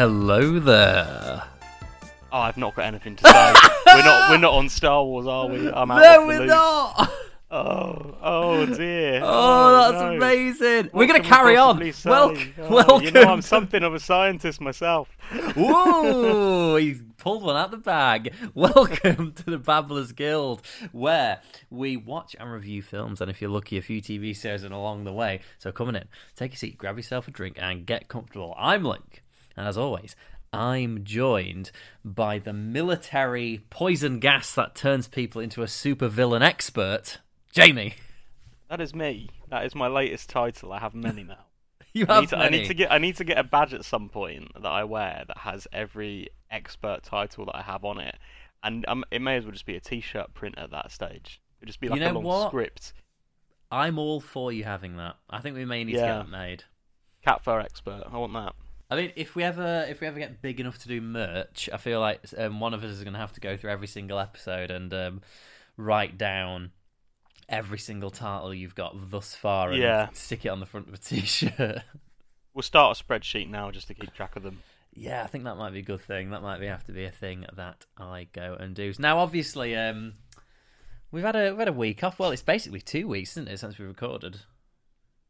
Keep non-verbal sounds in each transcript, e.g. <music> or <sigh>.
Hello there. Oh, I've not got anything to say. we're not we're not on Star Wars, are we? I'm out no, of the we're loop. not. Oh, oh dear. Oh, oh that's no. amazing. What we're going to carry on. Welcome. Oh, welcome. You know, I'm something of a scientist myself. Ooh, he's pulled one out of the bag. <laughs> Welcome to the Babblers Guild, where we watch and review films, and if you're lucky, a few TV series and along the way. So come in, take a seat, grab yourself a drink, and get comfortable. I'm Link, and as always, I'm joined by the military poison gas that turns people into a supervillain expert, Jamie. That is me. That is my latest title. I have many now. <laughs> You I have need, to, I need to get I need to get a badge at some point that I wear that has every expert title that I have on it, and um, it may as well just be a T-shirt print at that stage. It'd just be You like know a long what? script. I'm all for you having that. I think we may need to get that made. Cat fur expert. I want that. I mean, if we ever if we ever get big enough to do merch, I feel like um, one of us is going to have to go through every single episode and um, write down every single title you've got thus far and Yeah. stick it on the front of a <laughs> t-shirt. We'll start a spreadsheet now just to keep track of them. yeah, I think that might be a good thing. That might be have to be a thing that I go and do. Now, obviously, um, we've had a we've had a week off. Well, it's basically two weeks, isn't it, since we recorded?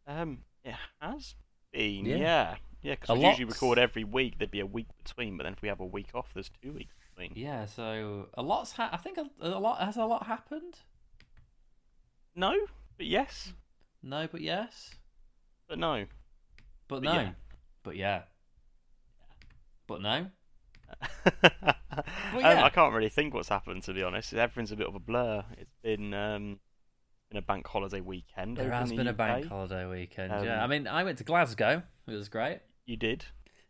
Um, it has been, Yeah. yeah, yeah. Because we usually record every week. There'd be a week between, but then if we have a week off, there's two weeks between. Yeah, so a lot's ha- I think a, a lot has a lot happened. No, but yes, No, but yes, but no. but But no, yeah. but yeah, but no. <laughs> Um, yeah. I can't really think what's happened to be honest. Everything's a bit of a blur. It's been um, been a bank holiday weekend. There has the been a bank holiday weekend. Um, yeah, I mean, I went to Glasgow. It was great. You did.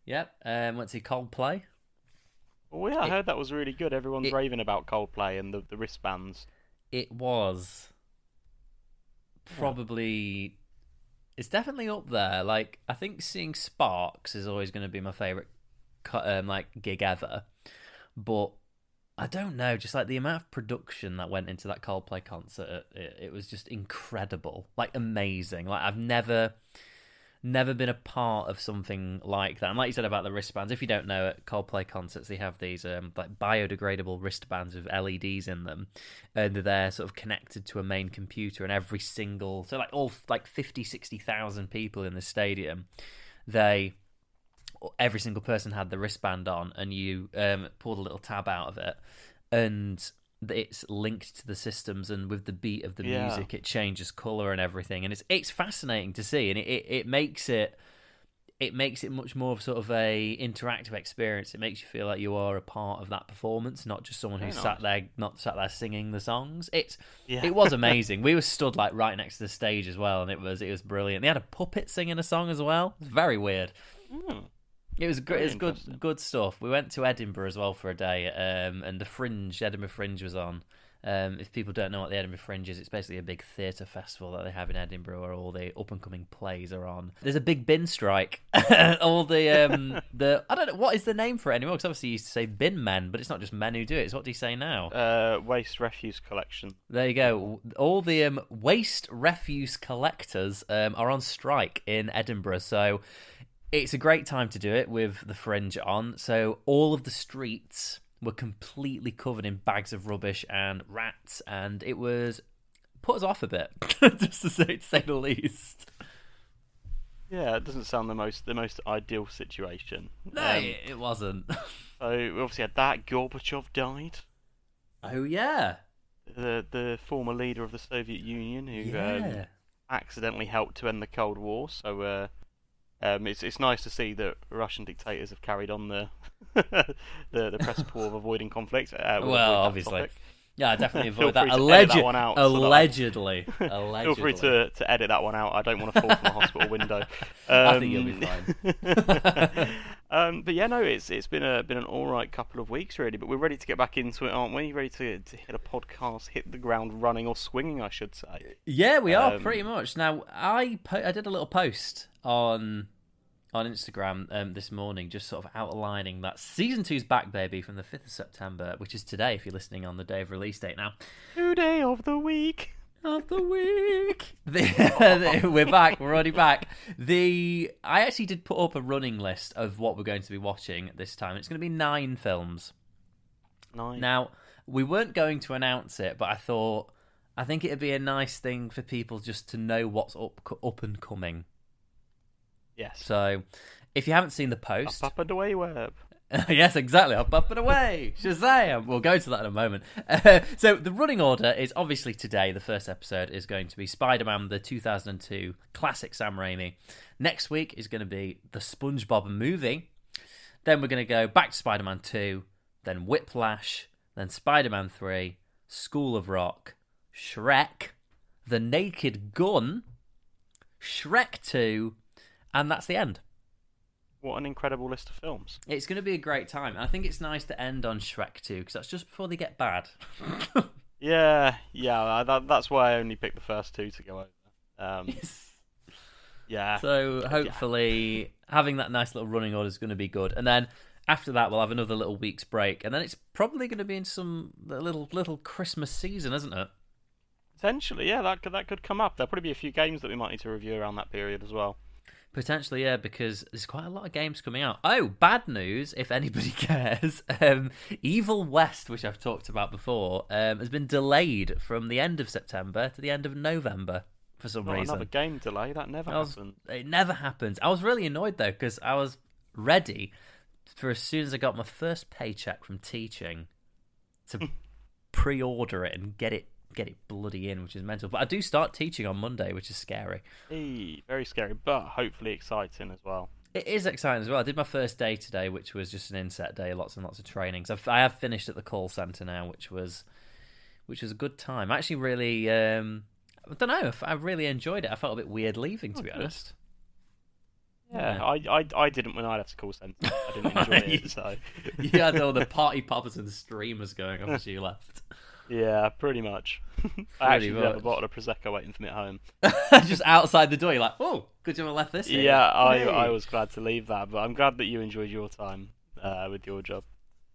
Yep. Um, went to see Coldplay. Well, yeah, I It- heard that was really good. Everyone's it- raving about Coldplay and the the wristbands. It was probably. It's definitely up there. Like I think seeing Sparks is always going to be my favorite, um, like gig ever. But I don't know, just like the amount of production that went into that Coldplay concert, it, it was just incredible, like amazing. Like I've never, never been a part of something like that. And like you said about the wristbands, if you don't know, at Coldplay concerts they have these um, like biodegradable wristbands with LEDs in them, and they're sort of connected to a main computer. And every single, so like all like 50, 60,000 people in the stadium, they every single person had the wristband on, and you um, pulled a little tab out of it, and it's linked to the systems, and with the beat of the Yeah. music, it changes color and everything, and it's it's fascinating to see, and it, it, it makes it it makes it much more of sort of a interactive experience. It makes you feel like you are a part of that performance, not just someone who sat there, not sat there singing the songs. It's Yeah. it was amazing. <laughs> we were stood like right next to the stage as well, and it was it was brilliant. They had a puppet singing a song as well. It was very weird. Hmm. It was great. Very It was good, good stuff. We went to Edinburgh as well for a day, um, and the Fringe, Edinburgh Fringe, was on. Um, if people don't know what the Edinburgh Fringe is, it's basically a big theatre festival that they have in Edinburgh where all the up and coming plays are on. There's a big bin strike. <laughs> all the um, <laughs> the I don't know what is the name for it anymore because obviously you used to say bin men, but it's not just men who do it. It's what do you say now? Uh, waste refuse collection. There you go. All the um, waste refuse collectors um, are on strike in Edinburgh, so it's a great time to do it with the fringe on. So all of the streets were completely covered in bags of rubbish and rats, and it was put us off a bit, <laughs> just to say to say the least. Yeah, it doesn't sound the most the most ideal situation. No, Um, it wasn't. <laughs> so we obviously had that. Gorbachev died. oh yeah, The the former leader of the Soviet Union who yeah. um, accidentally helped to end the Cold War. So uh, um, it's it's nice to see that Russian dictators have carried on the <laughs> the the precipice of avoiding conflict. Uh, we'll obviously. topic. Yeah, I definitely <laughs> avoid that. edit that one out so that allegedly, <laughs> allegedly. Feel free to, to edit that one out. I don't want to fall from the hospital window. I think you'll be fine. Um, but yeah, no, it's it's been a been an all right couple of weeks really. But we're ready to get back into it, aren't we? Ready to, to hit a podcast, hit the ground running or swinging, I should say. Yeah, we are Um, pretty much. Now, I po- I did a little post on on Instagram um, this morning, just sort of outlining that season two's back, baby, from the fifth of September, which is today. If you're listening on the day of release date now, New day of the week. Of the week. <laughs> The, we're back. We're already back. The I actually did put up a running list of what we're going to be watching this time. It's going to be nine films. Nine. Now we weren't going to announce it, but I thought I think it'd be a nice thing for people just to know what's up up and coming. yes. So if you haven't seen the post, Up, up and away, web. <laughs> yes, exactly. I'll up, it away. Shazam! We'll go to that in a moment. Uh, so the running order is obviously today. The first episode is going to be Spider-Man, the 2002 classic Sam Raimi. Next week is going to be the SpongeBob movie. Then we're going to go back to Spider-Man 2, then Whiplash, then Spider-Man 3, School of Rock, Shrek, The Naked Gun, Shrek 2, and that's the end. What an incredible list of films. It's going to be a great time. I think it's nice to end on Shrek 2 because that's just before they get bad. <laughs> Yeah, yeah. That, that's why I only picked the first two to go over. Um, yeah. so hopefully having that nice little running order is going to be good. And then after that we'll have another little week's break and then it's probably going to be in some little little Christmas season, isn't it? Potentially, yeah, that could that could come up. There'll probably be a few games that we might need to review around that period as well. Potentially, yeah, because there's quite a lot of games coming out. Oh, bad news, if anybody <laughs> cares. Um, Evil West, which I've talked about before, um, has been delayed from the end of September to the end of November for some Not reason. another game delay. That never was- happened. It never happens. I was really annoyed though because I was ready for as soon as I got my first paycheck from teaching to <laughs> pre-order it and get it get it bloody in, which is mental. But I do start teaching on Monday, which is scary. Eee, very scary, but hopefully exciting as well. It is exciting as well. I did my first day today, which was just an inset day, lots and lots of training. So I've, I have finished at the call center now, which was which was a good time. I actually really, um, I don't know, I really enjoyed it. I felt a bit weird leaving, to Oh, be good. honest. Yeah, Yeah. I, I I didn't when I left the call centre. I didn't <laughs> enjoy it, so you had all the <laughs> party poppers and the streamers going on as you left. Yeah, pretty much. <laughs> Pretty I actually did have a bottle of prosecco waiting for me at home. <laughs> Just outside the door, you're like, oh, good job I left this here. Yeah, I Hey. I was glad to leave that, but I'm glad that you enjoyed your time uh, with your job.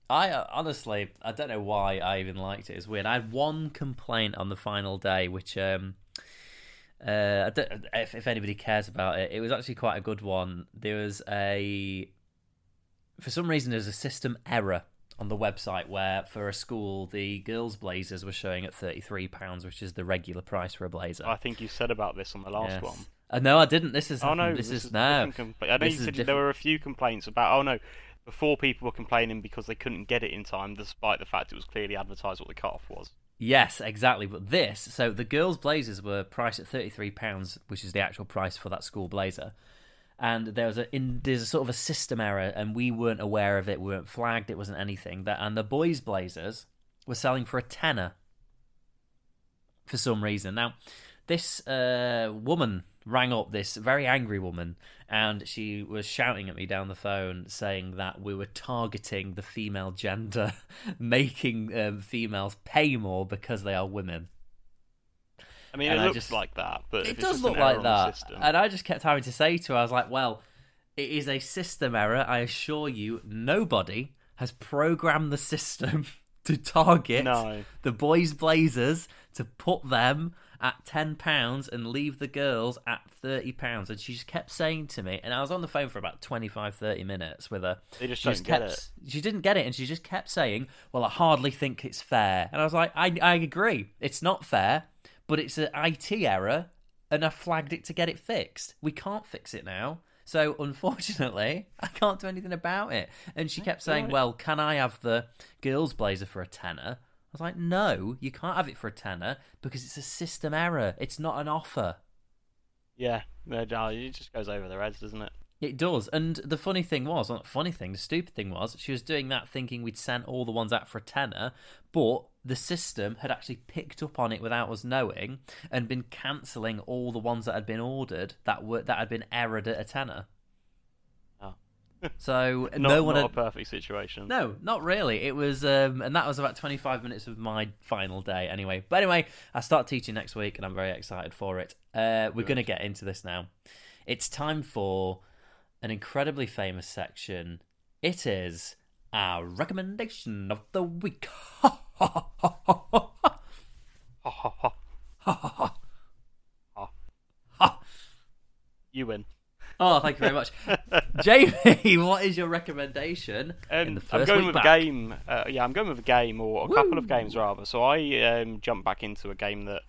I uh, honestly, I don't know why I even liked it. It's weird. I had one complaint on the final day, which, um, uh, I don't, if, if anybody cares about it, it was actually quite a good one. There was a, for some reason, there's a system error on the website where, for a school, the girls' blazers were showing at thirty-three pounds, which is the regular price for a blazer. I think you said about this on the last Yes. one. Uh, no, I didn't. This is Oh no, this, is, a no. different I know This you is said there were a few complaints about. Oh no, before people were complaining because they couldn't get it in time, despite the fact it was clearly advertised what the cut-off was. Yes, exactly. But this, so the girls' blazers were priced at thirty three pounds, which is the actual price for that school blazer. And there was a in there's a sort of a system error, and we weren't aware of it. We weren't flagged. It wasn't anything. That and the boys' blazers were selling for a tenner for some reason. Now, this uh, woman rang up this very angry woman, and she was shouting at me down the phone, saying that we were targeting the female gender, <laughs> making um, females pay more because they are women. I mean, And it I looks just- like that, but It it's does just look an like that, system- and I just kept having to say to her, I was like, "Well, it is a system error. I assure you, nobody has programmed the system <laughs> to target No. the boys' blazers to put them at ten pounds and leave the girls at thirty pounds." And she just kept saying to me, and I was on the phone for about 25, 30 minutes with her. They just She don't get kept, it. She didn't get it, and she just kept saying, "Well, I hardly think it's fair." And I was like, "I, I agree. It's not fair, but it's an IT error, and I flagged it to get it fixed. We can't fix it now." So <laughs> unfortunately, I can't do anything about it. And she oh, kept saying, "Well, can I have the girls' blazer for a tenner?" I was like, "No, you can't have it for a tenner because it's a system error. It's not an offer." Yeah, it just goes over the heads, doesn't it? It does. And the funny thing was, not the funny thing, the stupid thing was, she was doing that thinking we'd sent all the ones out for a tenner, but the system had actually picked up on it without us knowing and been cancelling all the ones that had been ordered that were that had been errored at a tenner. Oh. So Not, no one not had, a perfect situation. no, not really. It was, um, and that was about 25 minutes of my final day anyway. But anyway, I start teaching next week and I'm very excited for it. Uh, we're going to get into this now. It's time for an incredibly famous section. It is our recommendation of the week. <laughs> ha ha ha ha ha. Ha ha ha. Ha ha ha. Ha. Ha. You win. Oh, thank you very much, <laughs> Jamie. What is your recommendation? Um, I'm going with back? a game. Uh, yeah, I'm going with a game or a Woo! couple of games rather. So I um, jumped back into a game that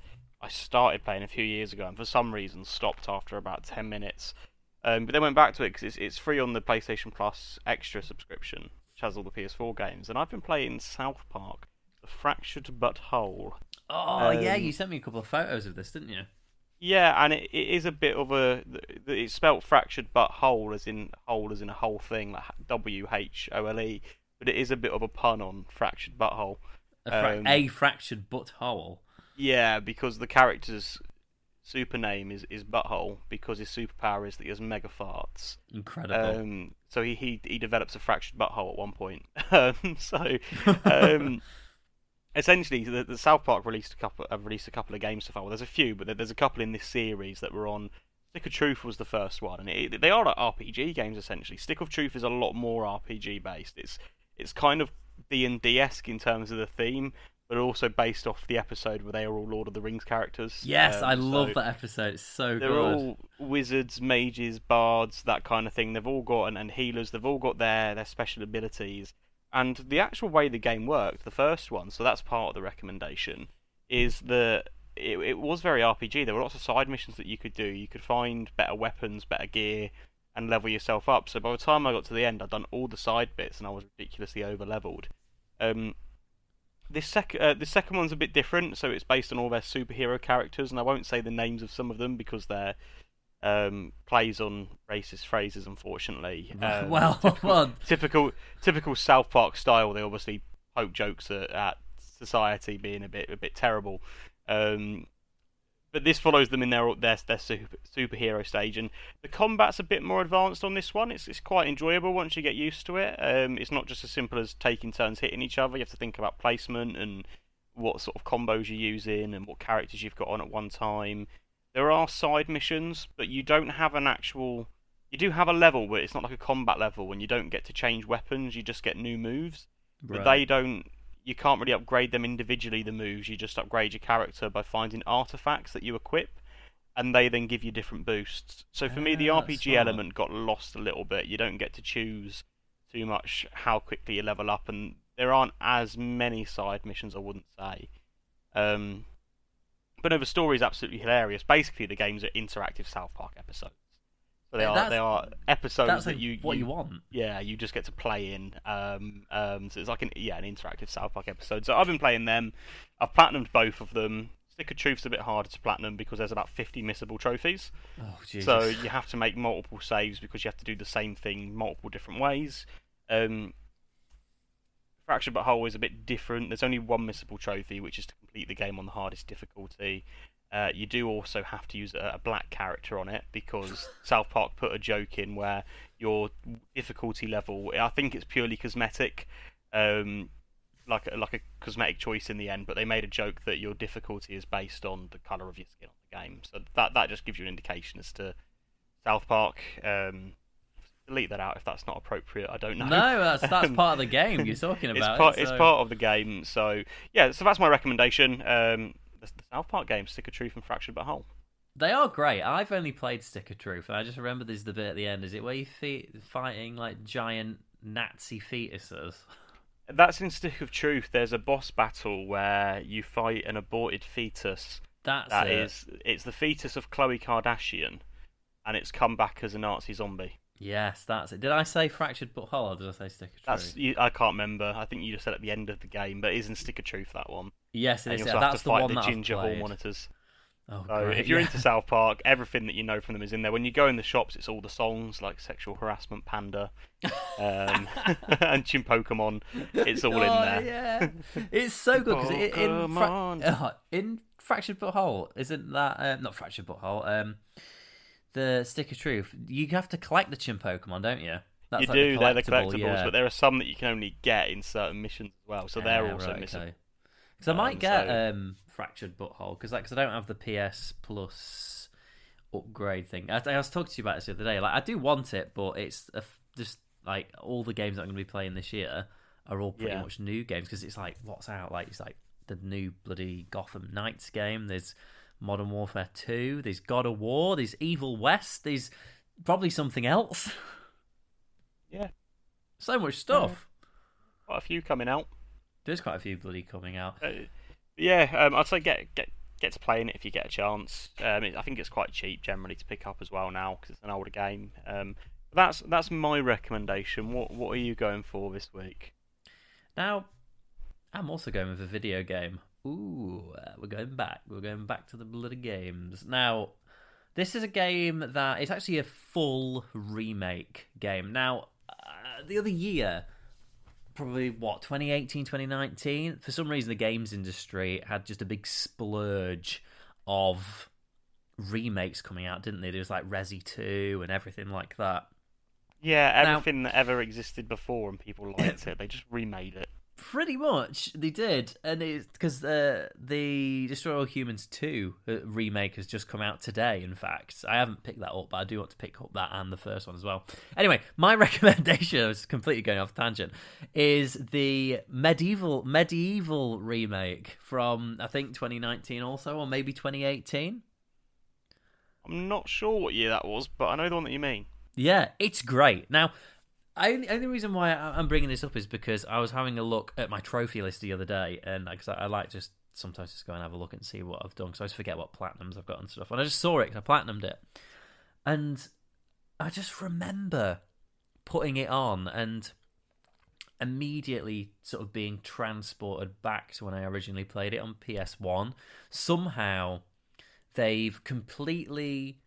I started playing a few years ago, and for some reason stopped after about ten minutes. Um, but then went back to it because it's, it's free on the PlayStation Plus Extra subscription, which has all the PS4 games. And I've been playing South Park Fractured But Whole. Oh yeah, Um, you sent me a couple of photos of this, didn't you? Yeah, and it, it is a bit of a. It's spelt fractured but whole, as in whole, as in a whole thing, like W H O L E. But it is a bit of a pun on fractured butthole. A, fra- Um, a fractured butthole. Yeah, because the character's super name is, is Butthole because his superpower is that he has mega farts. Incredible. Um, so he, he he develops a fractured butthole at one point. <laughs> Um, so um, <laughs> essentially, the, the South Park released a couple have released a couple of games so far. Well, there's a few, but there's a couple in this series that were on. Stick of Truth was the first one, and it, they are like RPG games essentially. Stick of Truth is a lot more RPG based. It's it's kind of D and D esque in terms of the theme, but also based off the episode where they are all Lord of the Rings characters. yes, Um, I love so that episode. It's so They're good. all wizards, mages, bards, that kind of thing. They've all got and, and healers. They've all got their their special abilities. And the actual way the game worked, the first one, so that's part of the recommendation, is that it, it was very RPG. There were lots of side missions that you could do. You could find better weapons, better gear, and level yourself up. So by the time I got to the end, I'd done all the side bits, and I was ridiculously over leveled. Um, this sec- uh, the second one's a bit different, so it's based on all their superhero characters, and I won't say the names of some of them because they're um, plays on racist phrases, unfortunately. <laughs> Um, well, <laughs> typical, well, typical typical South Park style. They obviously poke jokes at, at society being a bit a bit terrible. Um, but this follows them in their their their super, superhero stage, and the combat's a bit more advanced on this one. It's it's quite enjoyable once you get used to it. Um, it's not just as simple as taking turns hitting each other. You have to think about placement and what sort of combos you're using and what characters you've got on at one time. There are side missions, but you don't have an actual. You do have a level, but it's not like a combat level, and you don't get to change weapons. You just get new moves, but they don't. You can't really upgrade them individually. The moves you just upgrade your character by finding artifacts that you equip, and they then give you different boosts. So for me, the Ah, RPG element got lost a little bit. You don't get to choose too much how quickly you level up, and there aren't as many side missions. I wouldn't say. Um, the story is absolutely hilarious. Basically, the games are interactive South Park episodes. So they Yeah, are they are episodes that you what you, you want. yeah you just get to play in. Um, um, so it's like an yeah an interactive South Park episode. So I've been playing them. I've platinumed both of them. Stick of Truth's a bit harder to platinum because there's about 50 missable trophies. Oh. So you have to make multiple saves because you have to do the same thing multiple different ways. Um, Fractured But Whole is a bit different. There's only one missable trophy, which is to complete the game on the hardest difficulty. Uh, you do also have to use a, a black character on it because <laughs> South Park put a joke in where your difficulty level, I think it's purely cosmetic, um, like a, like a cosmetic choice in the end. But they made a joke that your difficulty is based on the color of your skin on the game, so that that just gives you an indication as to South Park. Um, delete that out if that's not appropriate. I don't know. no, that's that's part of the <laughs> game you're talking about. it's part it, it's part of the game. So yeah, so that's my recommendation. Um, the, the South Park game, Stick of Truth and Fractured But Whole. They are great. I've only played Stick of Truth, and I just remember there's the bit at the end. Is it where you fe- fighting like giant Nazi fetuses? That's in Stick of Truth. There's a boss battle where you fight an aborted fetus. That's That it. is, it's the fetus of Khloe Kardashian, and it's come back as a Nazi zombie. Yes, that's it. Did I say fractured but whole, or did I say Stick of Truth? That's you, I can't remember. I think you just said at the end of the game, but it isn't Stick of Truth that one. Yes, it and is. you Yeah, also have that's to fight one the ginger hall monitors. Oh, So great. if you're yeah. into South Park, everything that you know from them is in there. When you go in the shops, it's all the songs like Sexual Harassment Panda um, <laughs> and Chinpokomon. It's all in Oh, there. Yeah, it's so good because in fra- uh, <laughs> in fractured but whole isn't that uh, not fractured but whole? Um, the stick of truth. You have to collect the Chinpokomon, don't you? That's you like do, the they're the collectibles, yeah. but there are some that you can only get in certain missions as well, so they're Ah, also right, missing. okay. Because I might Um, get so- um, fractured butthole because like, cause I don't have the PS Plus upgrade thing. I, I was talking to you about this the other day. Like I do want it, but it's a just like all the games that I'm going to be playing this year are all pretty Yeah. much new games because it's like what's out. Like it's like the new bloody Gotham Knights game. There's Modern Warfare Two. There's God of War. There's Evil West. There's probably something else. <laughs> Yeah. So much stuff. Quite a few coming out. There's quite a few bloody coming out. Uh, yeah, um, I'd say get get get to playing it if you get a chance. Um, it, I think it's quite cheap generally to pick up as well now because it's an older game. Um, that's that's my recommendation. What what are you going for this week? Now, I'm also going with a video game. Ooh, uh, we're going back. We're going back to the bloody games. Now, this is a game that it's actually a full remake game. Now, uh, the other year, probably what 2018, 2019, for some reason the games industry had just a big splurge of remakes coming out, didn't they? There was like Resi 2 and everything like that. Yeah, Now- everything that ever existed before and people liked it, they just remade it. Pretty much, they did, and it's because uh, the Destroy All Humans two uh, remake has just come out today. In fact, I haven't picked that up, but I do want to pick up that and the first one as well. Anyway, my <laughs> recommendation, I was completely going off tangent, is the MediEvil MediEvil remake from I think 2019 also, or maybe 2018. I'm not sure what year that was, but I know the one that you mean. Yeah, it's great. Now, I, only, only reason why I'm bringing this up is because I was having a look at my trophy list the other day, and because I, I like just sometimes just go and have a look and see what I've done, because I always forget what platinums I've got and stuff. And I just saw it, 'cause I platinumed it, and I just remember putting it on and immediately sort of being transported back to when I originally played it on PS1. Somehow, they've completely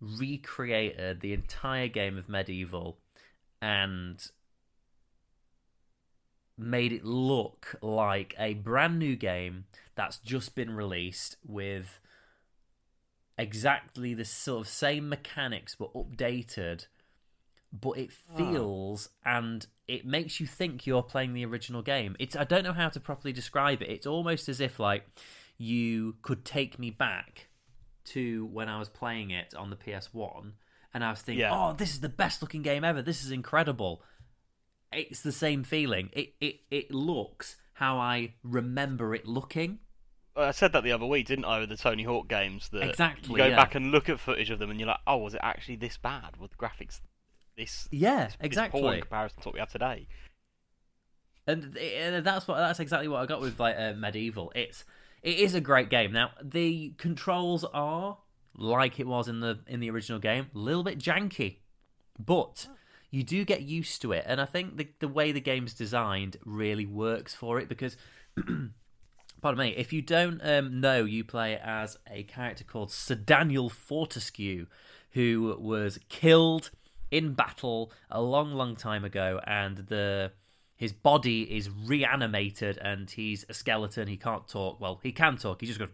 recreated the entire game of MediEvil and made it look like a brand new game that's just been released with exactly the sort of same mechanics but updated. But it ah. feels and it makes you think you're playing the original game. It's i don't know how to properly describe it. It's almost as if like you could take me back to when I was playing it on the PS1 and I was thinking, Yeah. "Oh, this is the best looking game ever. This is incredible." It's the same feeling. It it it looks how I remember it looking. I said that the other week, didn't I, with the Tony Hawk games? That Exactly, You go yeah. back and look at footage of them, and you're like, oh, was it actually this bad? With graphics this Yeah, this poor exactly. in comparison to what we have today? and, and that's what that's exactly what I got with like uh, MediEvil. It's it is a great game. Now the controls are like it was in the in the original game, a little bit janky, but you do get used to it. And I think the the way the game's designed really works for it because. <clears throat> Pardon me. If you don't um, know, you play as a character called Sir Daniel Fortescue, who was killed in battle a long, long time ago, and the his body is reanimated, and he's a skeleton. He can't talk. Well, he can talk. He just goes.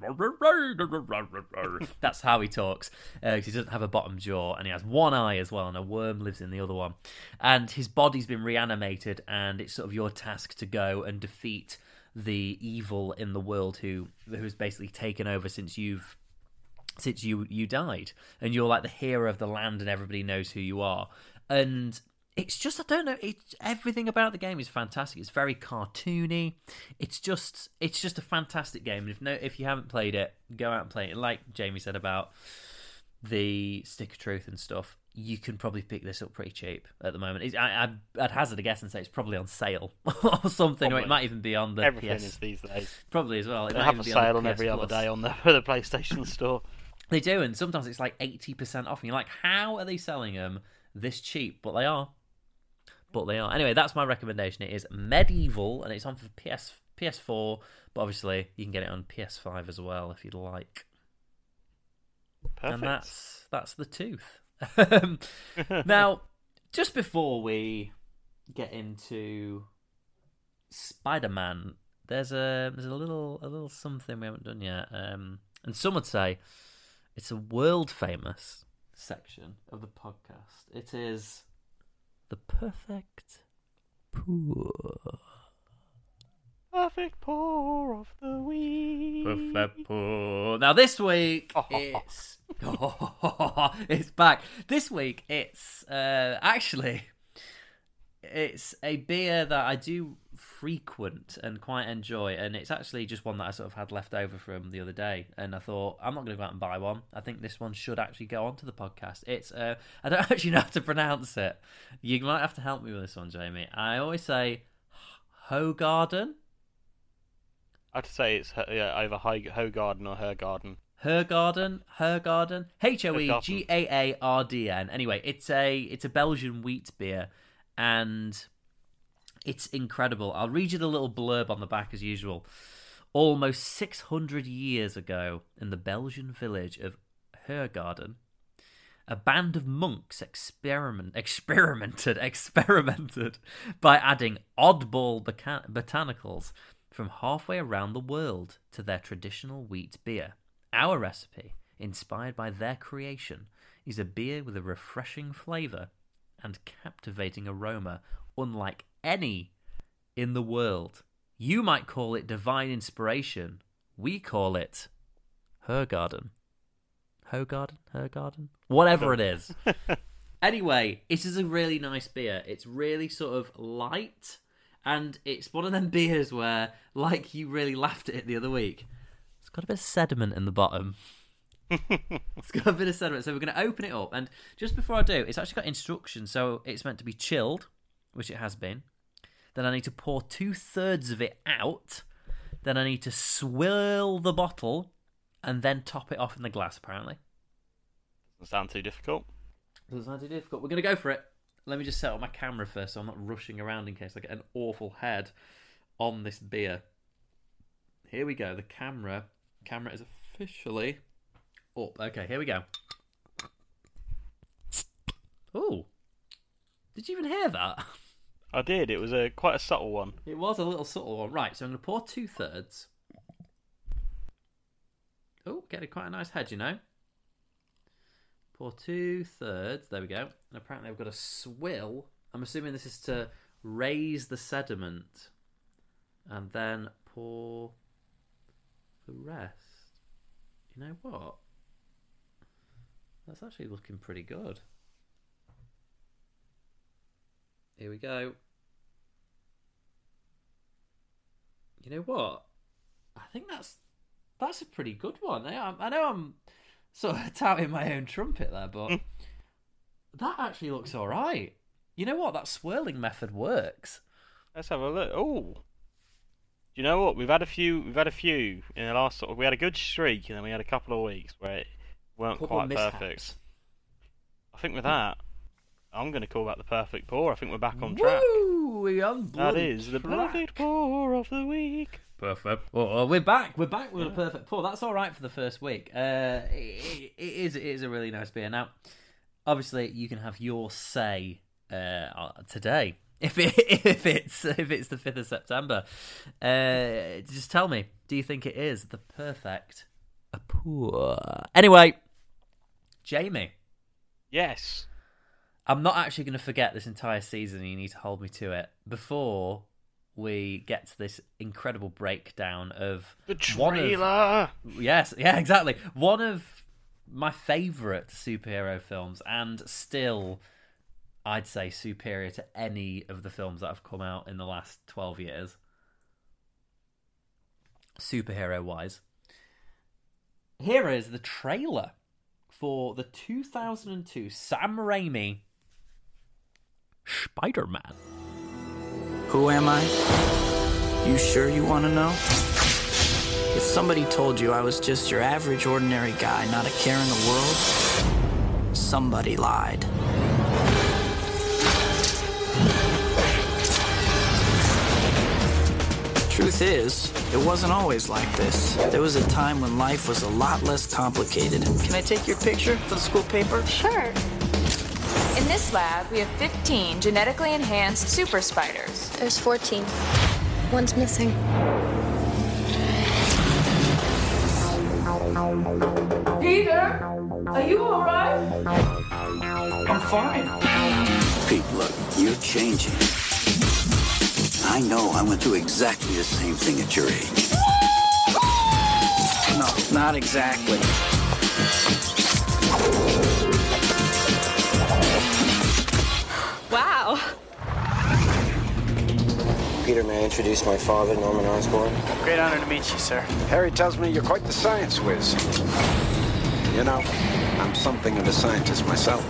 <laughs> That's how he talks. Uh, he doesn't have a bottom jaw, and he has one eye as well, and a worm lives in the other one. And his body's been reanimated, and it's sort of your task to go and defeat the evil in the world who who's basically taken over since you've since you you died and you're like the hero of the land and everybody knows who you are and it's just i don't know it's everything about the game is fantastic it's very cartoony it's just it's just a fantastic game and if no if you haven't played it go out and play it like jamie said about the stick of truth and stuff you can probably pick this up pretty cheap at the moment. It's, I, I, I'd hazard a guess and say it's probably on sale <laughs> or something, or it might even be on the Everything PS. is these days. Probably as well. It They have a sale the on every other day on the, <laughs> the PlayStation Store. They do, and sometimes it's like eighty percent off, and you're like, how are they selling them this cheap? But they are. But they are. Anyway, that's my recommendation. It is MediEvil, and it's on for PS PS4, but obviously you can get it on PS5 as well if you'd like. Perfect. And that's that's the tooth. <laughs> <laughs> Now, just before we get into Spider-Man, there's a there's a little a little something we haven't done yet, um, and some would say it's a world famous section of the podcast. It is the perfect pour. Perfect pour of the week. Perfect pour. Now this week it's <laughs> it's back. This week it's uh, actually it's a beer that I do frequent and quite enjoy, and it's actually just one that I sort of had left over from the other day, and I thought I'm not going to go out and buy one. I think this one should actually go onto the podcast. It's uh, <laughs> I don't actually know how to pronounce it. You might have to help me with this one, Jamie. I always say Hogarden. I'd say it's yeah, either Hogarden or her garden. Her garden, her garden, H O E G A A R D N. Anyway, it's a it's a Belgian wheat beer, and it's incredible. I'll read you the little blurb on the back as usual. Almost 600 years ago, in the Belgian village of Hergarden, a band of monks experiment experimented <laughs> experimented by adding oddball boca- botanicals from halfway around the world to their traditional wheat beer. Our recipe, inspired by their creation, is a beer with a refreshing flavour and captivating aroma unlike any in the world. You might call it divine inspiration. We call it her garden. Her garden? Her garden? Whatever it is. <laughs> anyway, it is a really nice beer. It's really sort of light, and it's one of them beers where, like you really laughed at it the other week, it's got a bit of sediment in the bottom. <laughs> it's got a bit of sediment. So we're going to open it up. And just before I do, it's actually got instructions. So it's meant to be chilled, which it has been. Then I need to pour two thirds of it out. Then I need to swill the bottle and then top it off in the glass, apparently. Doesn't sound too difficult. Doesn't sound too difficult. We're going to go for it. Let me just set up my camera first so I'm not rushing around in case I get an awful head on this beer. Here we go. The camera camera is officially up. Okay, here we go. Oh. Did you even hear that? <laughs> I did. It was a quite a subtle one. It was a little subtle one. Right, so I'm going to pour two thirds. Oh, getting quite a nice head, you know. Pour two thirds. There we go. And apparently, I've got a swill. I'm assuming this is to raise the sediment, and then pour the rest. You know what? That's actually looking pretty good. Here we go. You know what? I think that's that's a pretty good one. I, I know I'm sort of <laughs> touting my own trumpet there, but mm. that actually looks all right. You know what? That swirling method works. Let's have a look. Oh, you know what? We've had a few. We've had a few in the last sort of. We had a good streak, and then we had a couple of weeks where it weren't quite perfect. I think with that, I'm going to call that the perfect pour. I think we're back on track. Woo! We on That is the perfect pour of the week. Perfect. Well, we're back. We're back with yeah. a perfect pour. That's all right for the first week. Uh, it, it is. It is a really nice beer. Now, obviously, you can have your say uh, today. If it <laughs> if it's if it's the fifth of September, uh, just tell me. Do you think it is the perfect pour? Anyway, Jamie. Yes. I'm not actually going to forget this entire season. You need to hold me to it before we get to this incredible breakdown of the trailer. Of, yes, yeah, exactly. One of my favourite superhero films, and still, I'd say superior to any of the films that have come out in the last twelve years, superhero wise. Here is the trailer for the 2002 Sam Raimi Spider Man. Who am I? You sure you want to know? If somebody told you I was just your average, ordinary guy, not a care in the world, somebody lied. Truth is, it wasn't always like this. There was a time when life was a lot less complicated. Can I take your picture for the school paper? Sure. In this lab, we have 15 genetically enhanced super spiders. There's 14. One's missing. Peter, are you all right? I'm fine. Pete, look, you're changing. I know I went through exactly the same thing at your age. No, not exactly. Peter, may I introduce my father, Norman Osborn? Great honor to meet you, sir. Harry tells me you're quite the science whiz. You know, I'm something of a scientist myself.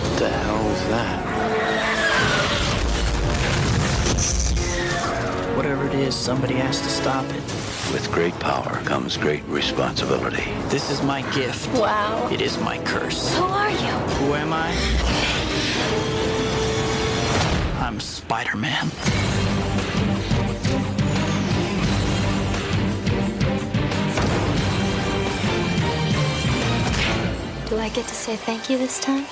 What the hell was that? Whatever it is, somebody has to stop it. With great power comes great responsibility. This is my gift. Wow. It is my curse. Who are you? Who am I? I'm Spider Man. Do I get to say thank you this time?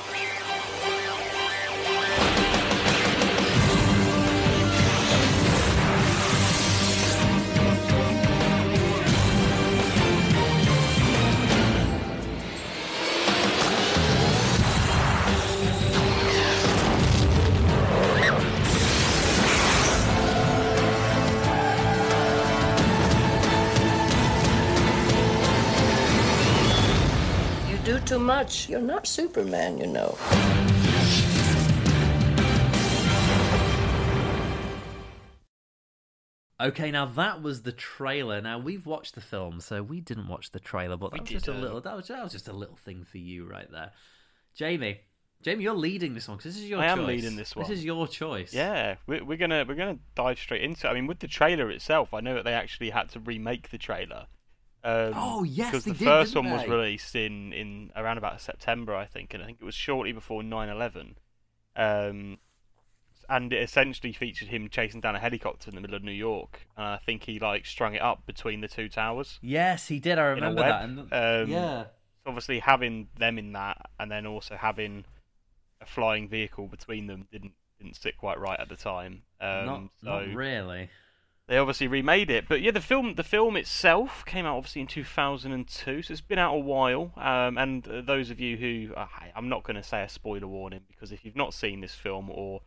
Much. You're not Superman, you know. Okay, now that was the trailer. Now we've watched the film, so we didn't watch the trailer, but that was just a didn't. little. That was, that was just a little thing for you right there, Jamie. Jamie, you're leading this one because this is your. I choice. am leading this one. This is your choice. Yeah, we're, we're gonna we're gonna dive straight into. it. I mean, with the trailer itself, I know that they actually had to remake the trailer. Um, Oh, yes, because the did, first one was released in in around about September, I think, and I think it was shortly before 9/11. Um, and it essentially featured him chasing down a helicopter in the middle of New York, and I think he like strung it up between the two towers. Yes, he did. I remember that. And, Um, yeah. Obviously, having them in that, and then also having a flying vehicle between them didn't didn't sit quite right at the time. Um, not, so not really. They obviously remade it, but yeah, the film the film itself came out obviously in 2002, so it's been out a while. Um, and uh, those of you who uh, I'm not going to say a spoiler warning because if you've not seen this film or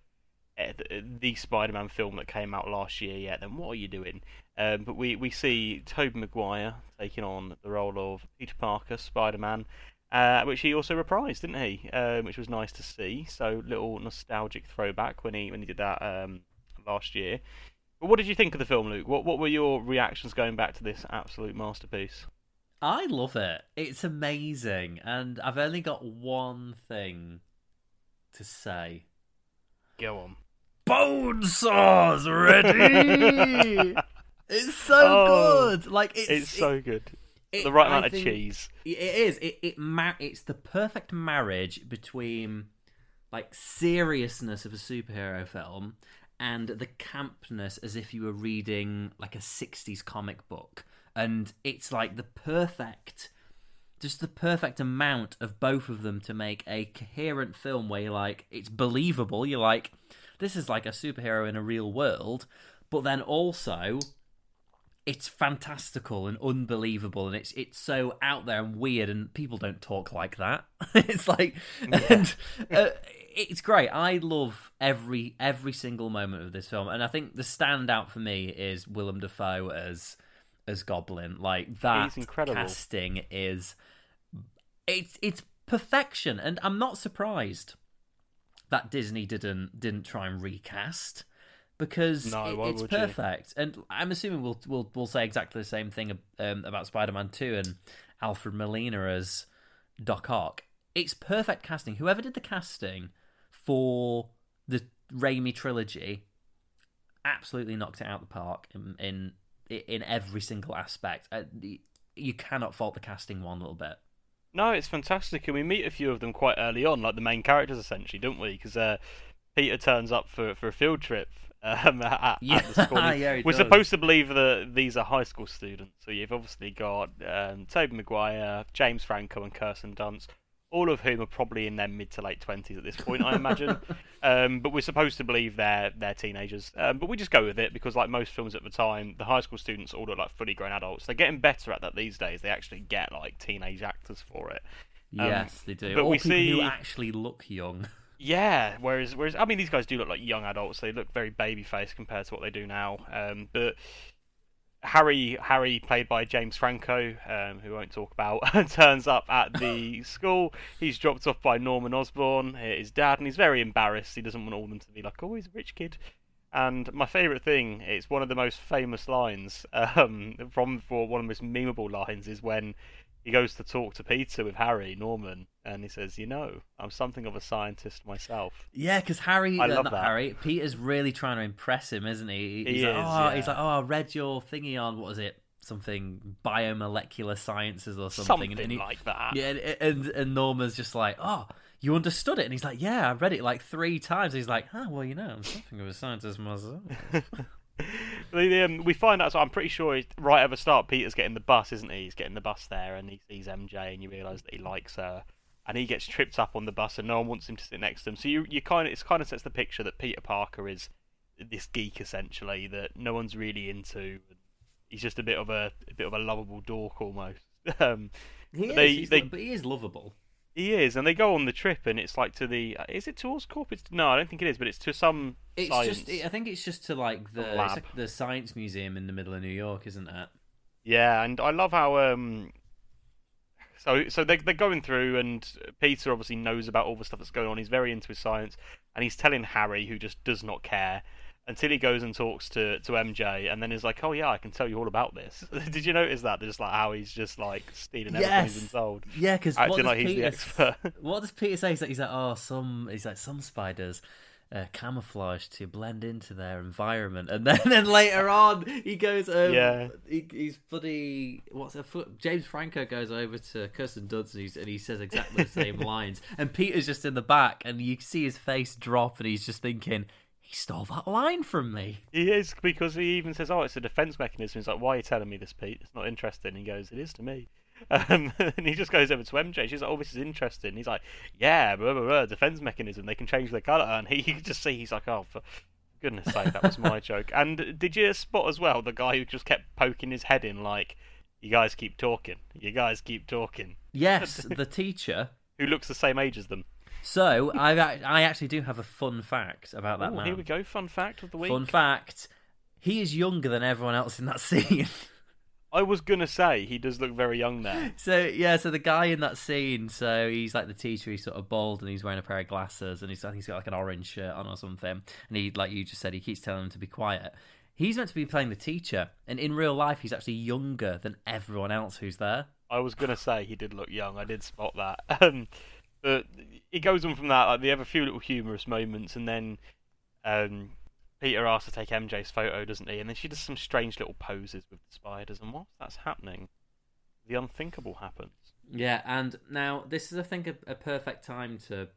uh, the, the Spider-Man film that came out last year yet, then what are you doing? Um, but we we see Tobey Maguire taking on the role of Peter Parker, Spider-Man. Uh, which he also reprised, didn't he? Um, which was nice to see. So little nostalgic throwback when he when he did that um, last year. But what did you think of the film, Luke? What what were your reactions going back to this absolute masterpiece? I love it. It's amazing, and I've only got one thing to say. Go on. Bone saws ready. <laughs> it's so Oh, good. Like it's, It's it- so good. it- the right I amount of cheese. It is. It it ma- It's the perfect marriage between like seriousness of a superhero film and the campness as if you were reading like a 60s comic book. And it's like the perfect just the perfect amount of both of them to make a coherent film where you're like it's believable. You're like this is like a superhero in a real world but then also it's fantastical and unbelievable and it's it's so out there and weird and people don't talk like that. <laughs> It's like and uh, it's great. I love every every single moment of this film and i think the standout for me is willem dafoe as as goblin. Like that casting is it's it's perfection and i'm not surprised that disney didn't didn't try and recast because No, it- it's would you? perfect. And i'm assuming we'll we'll we'll say exactly the same thing um, about spider-man 2 and alfred molina as doc ock. It's perfect casting. Whoever did the casting for the Raimi trilogy absolutely knocked it out of the park in in, in every single aspect uh, you cannot fault the casting one little bit No, it's fantastic, and we meet a few of them quite early on, like the main characters essentially, don't we? Because uh, Peter turns up for for a field trip. <laughs> Um, at, at the <laughs> school. yeah, We're does. supposed to believe that these are high school students, so you've obviously got um, Tobey Maguire, James Franco, and Kirsten Dunst, all of whom are probably in their mid to late twenties at this point, I imagine. <laughs> um, but we're supposed to believe they're they're teenagers. Um, but we just go with it because, like most films at the time, the high school students all look like fully grown adults. They're getting better at that these days. They actually get like teenage actors for it. Um, yes they do But or we see who actually look young <laughs> yeah, whereas whereas I mean these guys do look like young adults. They look very baby faced compared to what they do now. Um, but Harry, Harry, played by James Franco, um, who we won't talk about, <laughs> turns up at the <laughs> school. He's dropped off by Norman Osborn, his dad, and he's very embarrassed. He doesn't want all them to be like, "Oh, he's a rich kid." And my favourite thing, it's one of the most famous lines <laughs> um, from for one of the most memeable lines, is when he goes to talk to Peter with Harry Norman, and he says, "You know, I'm something of a scientist myself." Yeah, because Harry, I uh, love not that. Harry, Peter's really trying to impress him, isn't he? He's He like, is, oh, he's like, oh, I read your thingy on what was it? Something biomolecular sciences or something, Something and he, like that. Yeah, and, and and Norma's just like, oh, you understood it, and he's like, yeah, I read it like three times. He's like, oh, well, you know, I'm something of a scientist myself. <laughs> <laughs> The, um, we find out, so I'm pretty sure right at the start, Peter's getting the bus, isn't he? He's getting the bus there, and he sees MJ, and you realise that he likes her, and he gets tripped up on the bus, and no one wants him to sit next to him. So you, you kind of, it kind of sets the picture that Peter Parker is this geek essentially that no one's really into. He's just a bit of a, a bit of a lovable dork almost. <laughs> um, He is, they, they, lo- but he is lovable. He is, and they go on the trip, and it's like to the. Is it to Oscorp? It's no, I don't think it is, but it's to some It's science. just, I think it's just to like the like the science museum in the middle of New York, isn't it? Yeah, and I love how um so so they they're going through and Peter obviously knows about all the stuff that's going on. He's very into his science and he's telling Harry who just does not care until he goes and talks to to MJ and then is like, "Oh yeah, I can tell you all about this." <laughs> Did you notice that? Just like how he's just like stealing everything he's been told. Yeah, because acting like he's the expert. <laughs> what does Peter say? He's like, he's like, oh, some, he's like, some spiders uh, camouflage to blend into their environment, and <laughs> then, then later on, he goes, um, Yeah. he, he's bloody, what's a foot? James Franco goes over to Kirsten Dunst, and, he's, and he says exactly the same lines, and Peter's just in the back, and you see his face drop, and he's just thinking, he stole that line from me. He is because he even says, "Oh, it's a defense mechanism." He's like, "Why are you telling me this, Pete? It's not interesting." He goes, "It is to me." <laughs> Um, and he just goes over to MJ. She's like, "Oh, this is interesting." He's like, "Yeah, blah, blah, blah, defense mechanism. They can change their color." And he <laughs> you can just see he's like, "Oh, for goodness sake, that was my <laughs> joke." And did you spot as well the guy who just kept poking his head in, like, "You guys keep talking. You guys keep talking." Yes, the teacher. Who looks the same age as them? So I I actually do have a fun fact about that Oh, man. here we go. Fun fact of the week. Fun fact: he is younger than everyone else in that <laughs> scene. I was gonna say he does look very young there. <laughs> so yeah, so the guy in that scene, so he's like the teacher. He's sort of bald and he's wearing a pair of glasses and he's I think he's got like an orange shirt on or something. And he, like you just said, he keeps telling him to be quiet. He's meant to be playing the teacher, and in real life, he's actually younger than everyone else who's there. I was gonna say he did look young. I did spot that. <laughs> Um, but it goes on from that. Like they have a few little humorous moments, and then um, Peter asks to take MJ's photo, doesn't he? And then she does some strange little poses with the spiders, and whilst that's happening, the unthinkable happens. Yeah, and now this is, I think, a, a perfect time to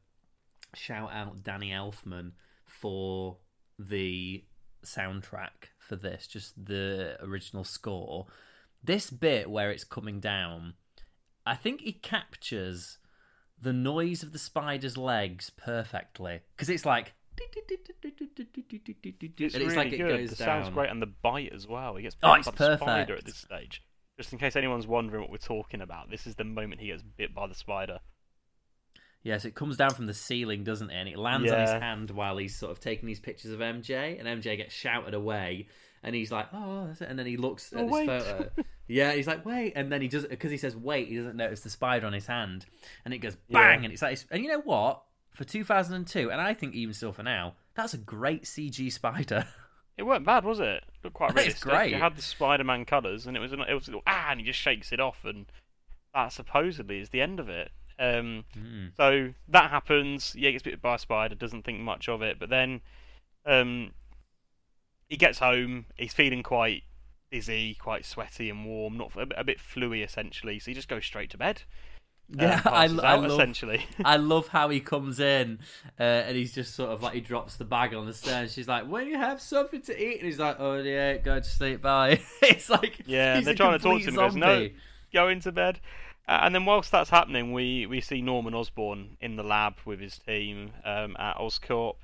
shout out Danny Elfman for the soundtrack for this, just the original score. This bit where it's coming down, I think he captures the noise of the spider's legs perfectly because it's like. It's and really like it good. down. sounds great, and the bite as well. He gets Oh, bit it's by the spider at this stage. Just in case anyone's wondering what we're talking about, this is the moment he gets bit by the spider. Yes, it comes down from the ceiling, doesn't it? And it lands on his hand while he's sort of taking these pictures of MJ, and MJ gets shouted away, and he's like, "Oh," and then he looks at Oh, this wait. photo. Yeah, he's like, "Wait," and then he does because he says, "Wait," he doesn't notice the spider on his hand, and it goes bang, Yeah. and it's like, and you know what? For 2002, and I think even still for now, that's a great CG spider. <laughs> It weren't bad, was it? Looked quite It's realistic. great. It had the Spider-Man colours, and it was an, it was ah, and he just shakes it off, and that supposedly is the end of it. Um, Hmm. So that happens. Yeah, gets bit by a spider. Doesn't think much of it, but then um, he gets home. He's feeling quite dizzy, quite sweaty and warm, not a bit, a bit fluey essentially. So he just goes straight to bed. Yeah, <laughs> I, passes I out, love. essentially. <laughs> I love how he comes in uh, and he's just sort of like he drops the bag on the stairs. She's like, "When you have something to eat," and he's like, "Oh yeah, go to sleep, bye." <laughs> it's like Yeah, they're trying to talk to him. Goes, no, go into bed. Uh, and then whilst that's happening, we, we see Norman Osborn in the lab with his team um, at Oscorp.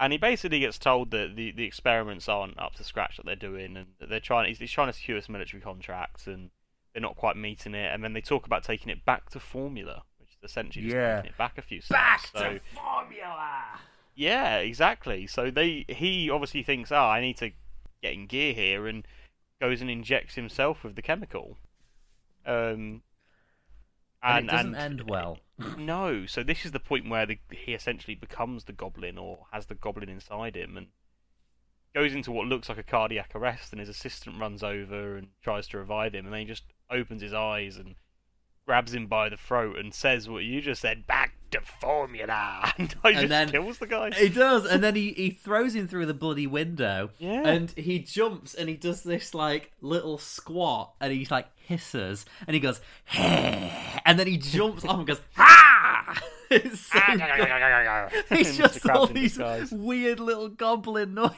And he basically gets told that the, the experiments aren't up to scratch that they're doing, and that they're trying. He's, he's trying to secure some military contracts, and they're not quite meeting it. And then they talk about taking it back to formula, which is essentially just Yeah. taking it back a few steps. Back so, to formula. yeah, exactly. So they he obviously thinks, oh, I need to get in gear here, and goes and injects himself with the chemical. Um, And, it doesn't end well. <clears throat> no, so this is the point where the, he essentially becomes the goblin or has the goblin inside him and goes into what looks like a cardiac arrest and his assistant runs over and tries to revive him and then he just opens his eyes and grabs him by the throat and says what you just said, back to formula <laughs> and he just then- kills the guy. He does, and then he, he throws him through the bloody window. Yeah. And he jumps and he does this like little squat and he like hisses and he goes, "Hey," and then he jumps off and goes, <laughs> ha! <laughs> It's so ah, good. It's just all these disguise. weird little goblin noises.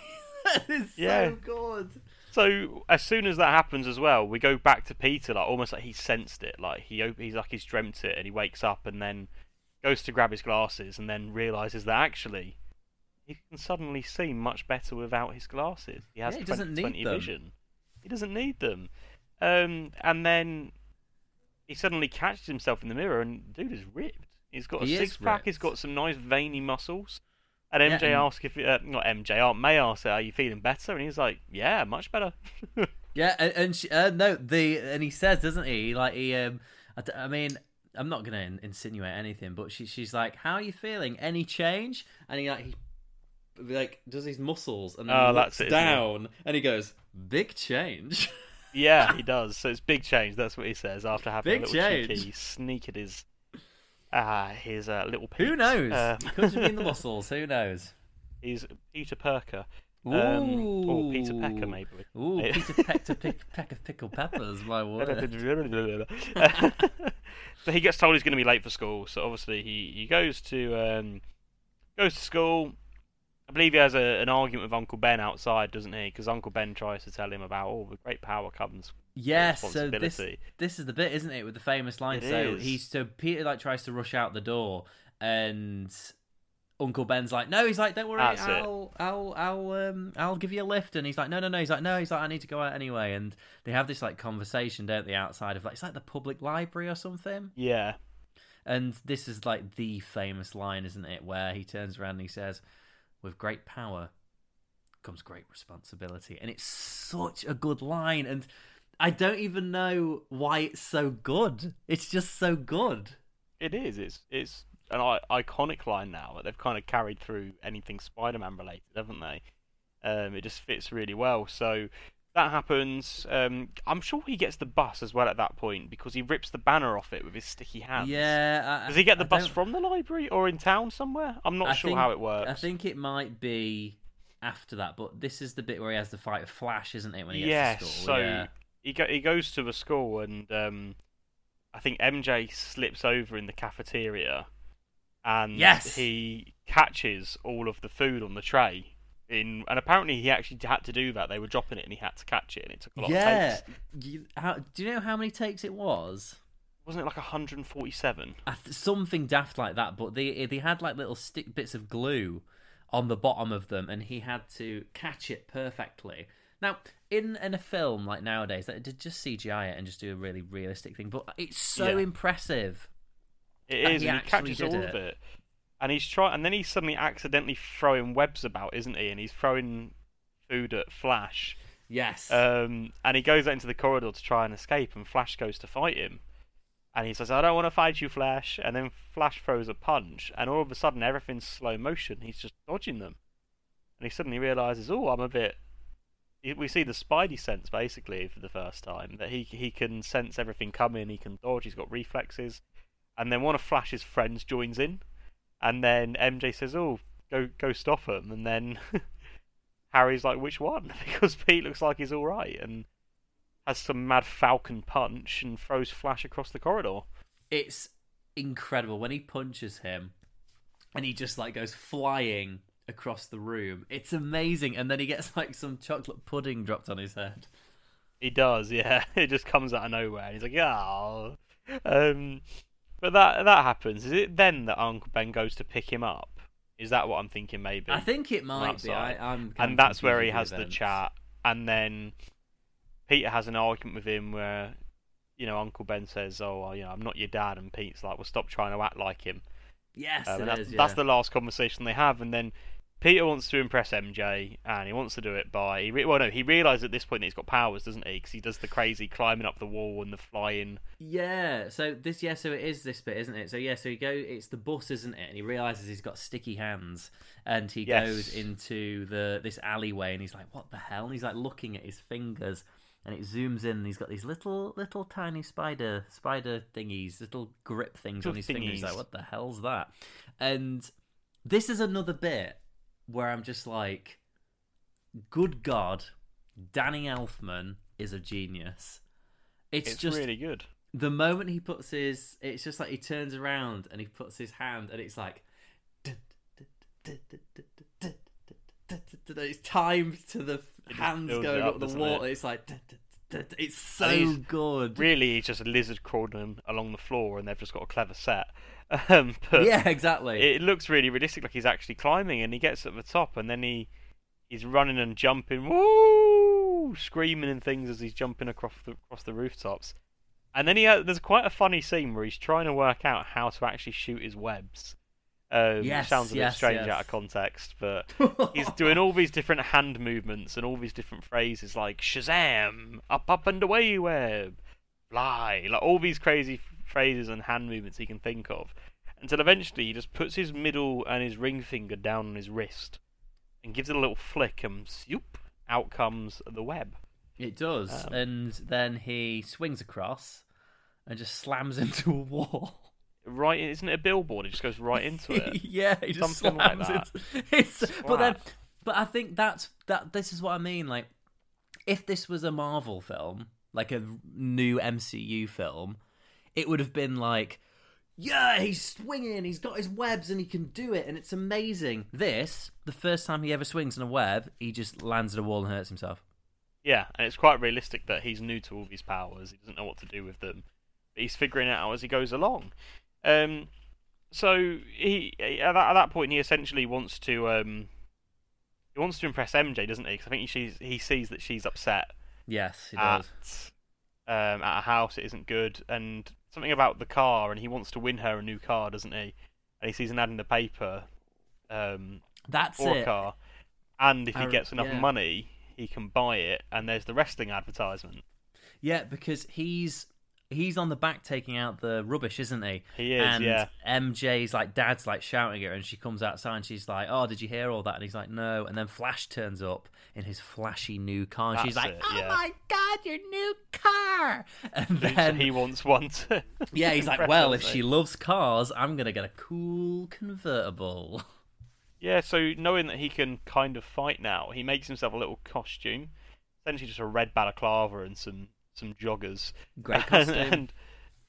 it's Yeah. so good. So as soon as that happens as well, we go back to Peter, like almost like he sensed it, like he he's like he's dreamt it, and he wakes up and then goes to grab his glasses and then realizes that actually he can suddenly see much better without his glasses. He has Yeah, he doesn't 20/20 need them. vision. He doesn't need them. Um, and then he suddenly catches himself in the mirror, and dude is ripped. He's got a He six pack. He's got some nice veiny muscles. And Yeah, MJ and- asks if uh, not MJ, Aunt May asks, "Are you feeling better?" And he's like, "Yeah, much better." <laughs> Yeah, and, and she, uh, no, the and he says, doesn't he? Like he, um, I, I mean, I'm not gonna in- insinuate anything, but she, she's like, "How are you feeling? Any change?" And he like, he like does his muscles and then Oh, he that's looks it, down, and he goes, "Big change." <laughs> Yeah, he does. So it's big change. That's what he says after having Big a little change. cheeky sneak at his uh, his uh, little. Who knows? Uh, It could have been the <laughs> muscles. Who knows? he's Peter Perker. Um, or <laughs> Peter Pecker, maybe. Ooh. Peter Peck to pick peck of pickled peppers. My <laughs> word. so he gets told he's going to be late for school. So obviously he, he goes to um, goes to school. I believe he has a, an argument with Uncle Ben outside, doesn't he? Because Uncle Ben tries to tell him about oh, the great power comes Yes, so this this is the bit, isn't it, with the famous line? It so is. he's so Peter like tries to rush out the door, and Uncle Ben's like, no, he's like, don't worry, That's. I'll, I'll, I'll, um, I'll give you a lift, and he's like, no, no, no, he's like, no, he's like, I need to go out anyway, and they have this like conversation, don't they, outside of like, it's like the public library or something, Yeah. and this is like the famous line, isn't it, where he turns around and he says, with great power comes great responsibility, and it's such a good line, and I don't even know why it's so good. It's just so good. It is. It's it's an I- iconic line now that they've kind of carried through anything Spider-Man related, haven't they? Um, it just fits really well. So that happens. Um, I'm sure he gets the bus as well at that point because he rips the banner off it with his sticky hands. Yeah. I, Does he get the I bus don't- from the library or in town somewhere? I'm not I sure think- how it works. I think it might be after that, but this is the bit where he has the fight with Flash, isn't it? When he gets yes. to school. So yeah. he go- he goes to the school and um, I think MJ slips over in the cafeteria and Yes! he catches all of the food on the tray. In and apparently he actually had to do that. They were dropping it and he had to catch it, and it took a lot Yeah. of takes. You, how, do you know how many takes it was? Wasn't it like 147? Something daft like that, but they they had like little stick bits of glue on the bottom of them, and he had to catch it perfectly. Now, in in a film like nowadays, that did just CGI it and just do a really realistic thing, but it's so Yeah. impressive. It is, he and he catches all it. of it. And he's trying, and then he's suddenly accidentally throwing webs about, isn't he? And he's throwing food at Flash. Yes. Um, and he goes out into the corridor to try and escape, and Flash goes to fight him. And he says, I don't want to fight you, Flash. And then Flash throws a punch, and all of a sudden, everything's slow motion. He's just dodging them. And he suddenly realizes, oh, I'm a bit. We see the Spidey sense, basically, for the first time. That he, he can sense everything coming, he can dodge, he's got reflexes. And then one of Flash's friends joins in. And then MJ says, oh, go, go stop him. And then <laughs> Harry's like, which one? <laughs> because Pete looks like he's all right and has some mad Falcon punch and throws Flash across the corridor. it's incredible when he punches him and he just like goes flying across the room it's amazing and then he gets <laughs> like some chocolate pudding dropped on his head He does, yeah. It just comes out of nowhere. And he's like, yeah. Um, but that that happens. Is it then that Uncle Ben goes to pick him up? Is that what I'm thinking? Maybe. i think it might be I, i'm and that's where he has with the chat, and then Peter has an argument with him where, you know, Uncle Ben says, "Oh, well, you know, I'm not your dad," and Pete's like, "Well, stop trying to act like him." yes Um, that's, is, that's the last conversation they have, and then Peter wants to impress MJ, and he wants to do it by. He re- well, no, he realizes at this point that he's got powers, doesn't he? Because he does the crazy climbing up the wall and the flying. Yeah, so this yeah, so it is this bit, isn't it? So yeah, so he go it's the bus, isn't it? And he realizes he's got sticky hands, and he Yes. goes into the this alleyway, and he's like, "What the hell?" And he's like looking at his fingers, and it zooms in, and he's got these little little tiny spider spider thingies, little grip things on Little his fingers. He's like, "What the hell's that?" And this is another bit where I'm just like, "Good God, Danny Elfman is a genius." It's, It's, just really good. the moment he puts his it's just like he turns around and he puts his hand and it's like it's timed to the hands going up, the wall it's like it's so he's- good Really, he's just a lizard crawling along the floor, and they've just got a clever set. <laughs> Um, but yeah exactly it looks really realistic, like he's actually climbing, and he gets at the top, and then he he's running and jumping, woo, screaming and things as he's jumping across the across the rooftops. And then he ha there's quite a funny scene where he's trying to work out how to actually shoot his webs. Um, Yes, sounds a bit strange yes. out of context, but <laughs> he's doing all these different hand movements and all these different phrases like Shazam, up, up and away, web, fly, like all these crazy phrases and hand movements he can think of, until eventually he just puts his middle and his ring finger down on his wrist and gives it a little flick, and zoop, out comes the web. it does Um, and then he swings across and just slams <laughs> into a wall Right, isn't it a billboard? It just goes right into it. <laughs> yeah, he just Something like slams that. it. <laughs> It's, but then, but I think that's that. This is what I mean. Like, if this was a Marvel film, like a new MCU film, it would have been like, yeah, he's swinging, he's got his webs, and he can do it, and it's amazing. This, the first time he ever swings in a web, he just lands at a wall and hurts himself. Yeah, and it's quite realistic that he's new to all these powers. He doesn't know what to do with them, but he's figuring it out as he goes along. Um, so he at that, at that point he essentially wants to um, he wants to impress MJ, doesn't he? Because I think she's he sees that she's upset Yes, he at does. um, at a house. It isn't good, and something about the car, and he wants to win her a new car, doesn't he? And he sees an ad in the paper um, That's for a car, and if he gets enough yeah. money, he can buy it. And there's the wrestling advertisement. Yeah, because he's he's on the back taking out the rubbish, isn't he? He is, and yeah. MJ's like dad's like shouting at her, and she comes outside and she's like, "Oh, did you hear all that?" And he's like, "No." And then Flash turns up in his flashy new car, and she's like, it, "Oh yeah. my god, your new car!" <laughs> And then he wants one to. <laughs> yeah, he's like, "Well, if she loves cars, I'm gonna get a cool convertible." <laughs> Yeah, so knowing that he can kind of fight now, he makes himself a little costume, essentially just a red balaclava and some some joggers. Great <laughs> costume. and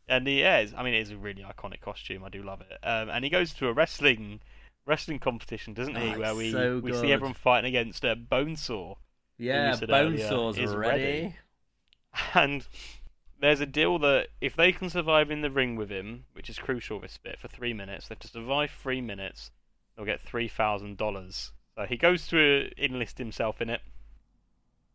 and he is. I mean, it is a really iconic costume. I do love it. Um, and he goes to a wrestling wrestling competition, doesn't he? Oh, where we so we see everyone fighting against uh, Bonesaw. yeah, Bonesaw's is ready. ready. <laughs> And there's a deal that if they can survive in the ring with him, which is crucial this bit, for three minutes, they have to survive three minutes, they'll get three thousand dollars. So he goes to enlist himself in it,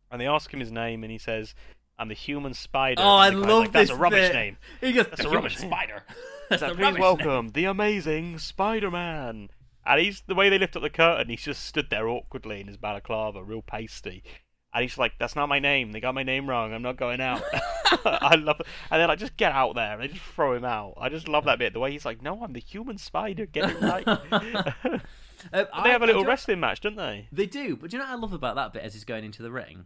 and they ask him his name, and he says, "I'm the Human Spider." Oh, I And the guy's love like, That's this a rubbish bit. name. He goes, That's a rubbish spider." <laughs> That's a Please welcome name." the amazing Spider-Man. And he's the way they lift up the curtain. He's just stood there awkwardly in his balaclava, real pasty. And he's like, "That's not my name. They got my name wrong. I'm not going out." <laughs> I love it. And they're like, "Just get out there." And they just throw him out. I just love that bit. The way he's like, "No, I'm the human spider. Get it right." <laughs> Um, they I- have a I little wrestling match, don't they? They do, but do you know what I love about that bit as he's going into the ring?